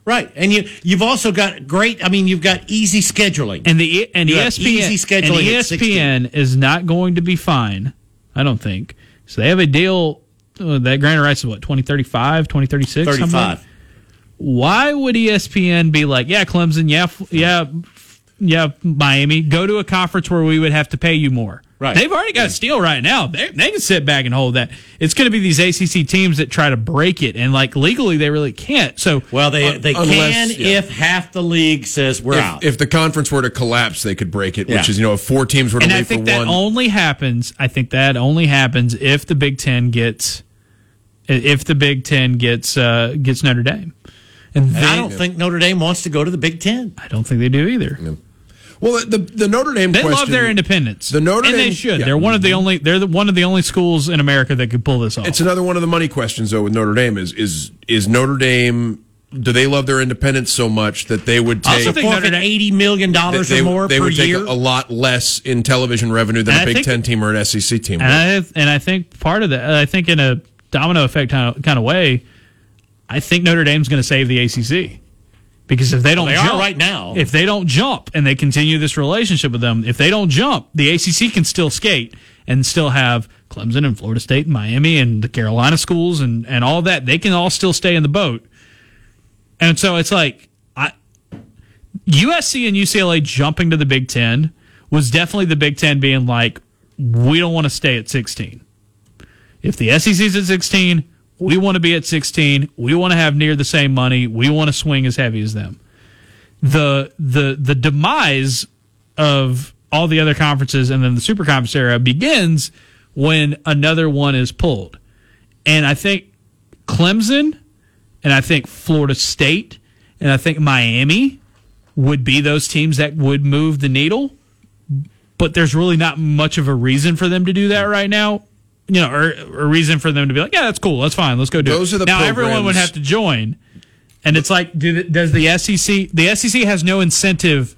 Right, and you you've also got great. I mean, you've got easy scheduling. And the and You ESPN easy scheduling and ESPN is not going to be fine. I don't think. So they have a deal uh, that granted rights is what 2035, 2036, something like- Thirty-five. Why would ESPN be like, yeah, Clemson, yeah, yeah, yeah, Miami, go to a conference where we would have to pay you more? Right. They've already got a steal right now. They, they can sit back and hold that. It's going to be these ACC teams that try to break it, and like legally, they really can't. So, Well, they they unless- can yeah. if half the league says we're out. If, if the conference were to collapse, they could break it. Which is you know if four teams were to and wait I think for that one. only happens. I think that only happens if the Big Ten gets if the Big Ten gets uh, gets Notre Dame, and, and then, I don't think Notre Dame wants to go to the Big Ten. I don't think they do either. Well, the the Notre Dame They question, love their independence. The Notre and they Dame- should. yeah. They're one of the mm-hmm. only. They're the, one of the only schools in America that could pull this off. It's another one of the money questions though with Notre Dame is is is Notre Dame. Do they love their independence so much that they would take also Forfeit eighty million dollars they, or more they per would take year. a, a lot less in television revenue than And a I Big think- Ten team or an SEC team. and would. I and I think part of that. I think in a domino effect kind of, kind of way, I think Notre Dame's going to save the ACC because if they don't They are jump right now. if they don't jump and they continue this relationship with them, if they don't jump, the ACC can still skate and still have Clemson and Florida State and Miami and the Carolina schools and and all that. They can all still stay in the boat. And so it's like I USC and UCLA jumping to the Big Ten was definitely the Big Ten being like, we don't want to stay at 16. If the SEC's at 16, we want to be at 16. We want to have near the same money. We want to swing as heavy as them. The the the demise of all the other conferences and then the super conference era begins when another one is pulled. And I think Clemson and I think Florida State and I think Miami would be those teams that would move the needle. But there's really not much of a reason for them to do that right now. You know, or, or a reason for them to be like, yeah, that's cool, that's fine, let's go do Those it. are the now everyone would have to join, and it's like, do does the SEC? The SEC has no incentive.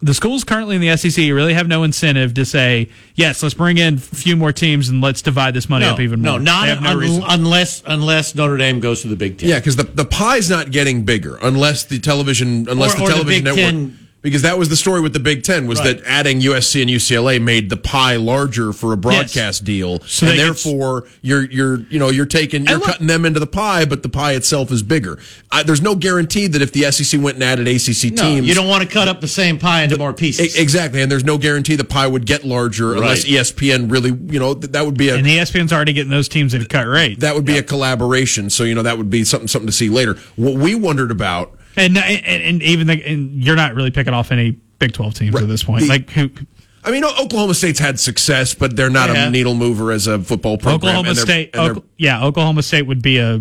The schools currently in the SEC really have no incentive to say, yes, let's bring in a few more teams and let's divide this money No, up even no, more. not no un- unless unless Notre Dame goes to the Big Ten. Yeah, because the, the pie's not getting bigger unless the television unless Or- the or the television Big network. Ten- because that was the story with the Big Ten was Right. that adding USC and UCLA made the pie larger for a broadcast deal, So and get- therefore you're you're you know you're taking you're look- cutting them into the pie, but the pie itself is bigger. I, there's no guarantee that if the SEC went and added ACC No, teams, you don't want to cut up the same pie into more pieces. Exactly, and there's no guarantee the pie would get larger unless E ESPN really you know th- that would be a and the ESPN's already getting those teams at a cut rate. that would be a collaboration. So you know that would be something something to see later. What we wondered about. And, and and even the, and you're not really picking off any Big Twelve teams Right. at this point. The- like who? I mean, Oklahoma State's had success, but they're not Yeah. a needle mover as a football program. Oklahoma and State. they're- yeah, Oklahoma State would be a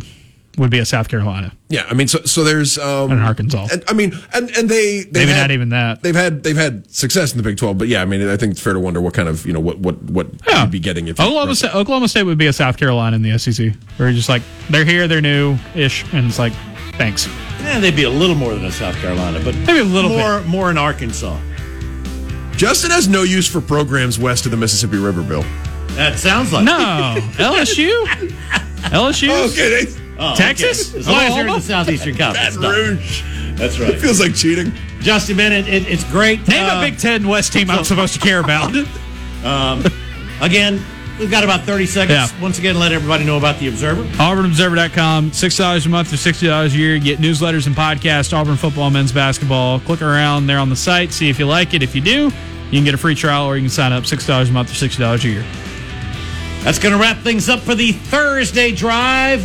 would be a South Carolina. yeah, I mean, so so there's um, And Arkansas. And, I mean, and and they they've Maybe had, not even that. They've had they've had success in the Big Twelve, but yeah, I mean, I think it's fair to wonder what kind of you know what what what Yeah. you'd be getting if Oklahoma State, Oklahoma State would be a South Carolina in the SEC. Where you're just like they're here, they're new ish, and it's like thanks. Yeah, they'd be a little more than a South Carolina, but Maybe a little more more in Arkansas. Justin has no use for programs west of the Mississippi River, Bill. That sounds like No, LSU, LSU, Okay, they, Oh, okay. Texas? As long as you're in the Southeastern Conference. Baton No, Rouge. That's right. It feels like cheating. Justin Bennett, it, it's great. Name Uh, a Big Ten West team I'm supposed to care about. [LAUGHS] Again, we've got about 30 seconds. Yeah. Once again, let everybody know about the Observer. AuburnObserver.com, $6 a month or $60 a year. Get newsletters and podcasts, Auburn football, men's basketball. Click around there on the site, see if you like it. If you do, you can get a free trial or you can sign up $6 a month or $60 a year. That's going to wrap things up for the Thursday drive.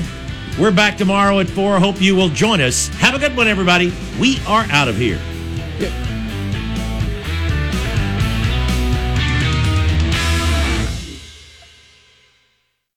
We're back tomorrow at 4. Hope you will join us. Have a good one, everybody. We are out of here.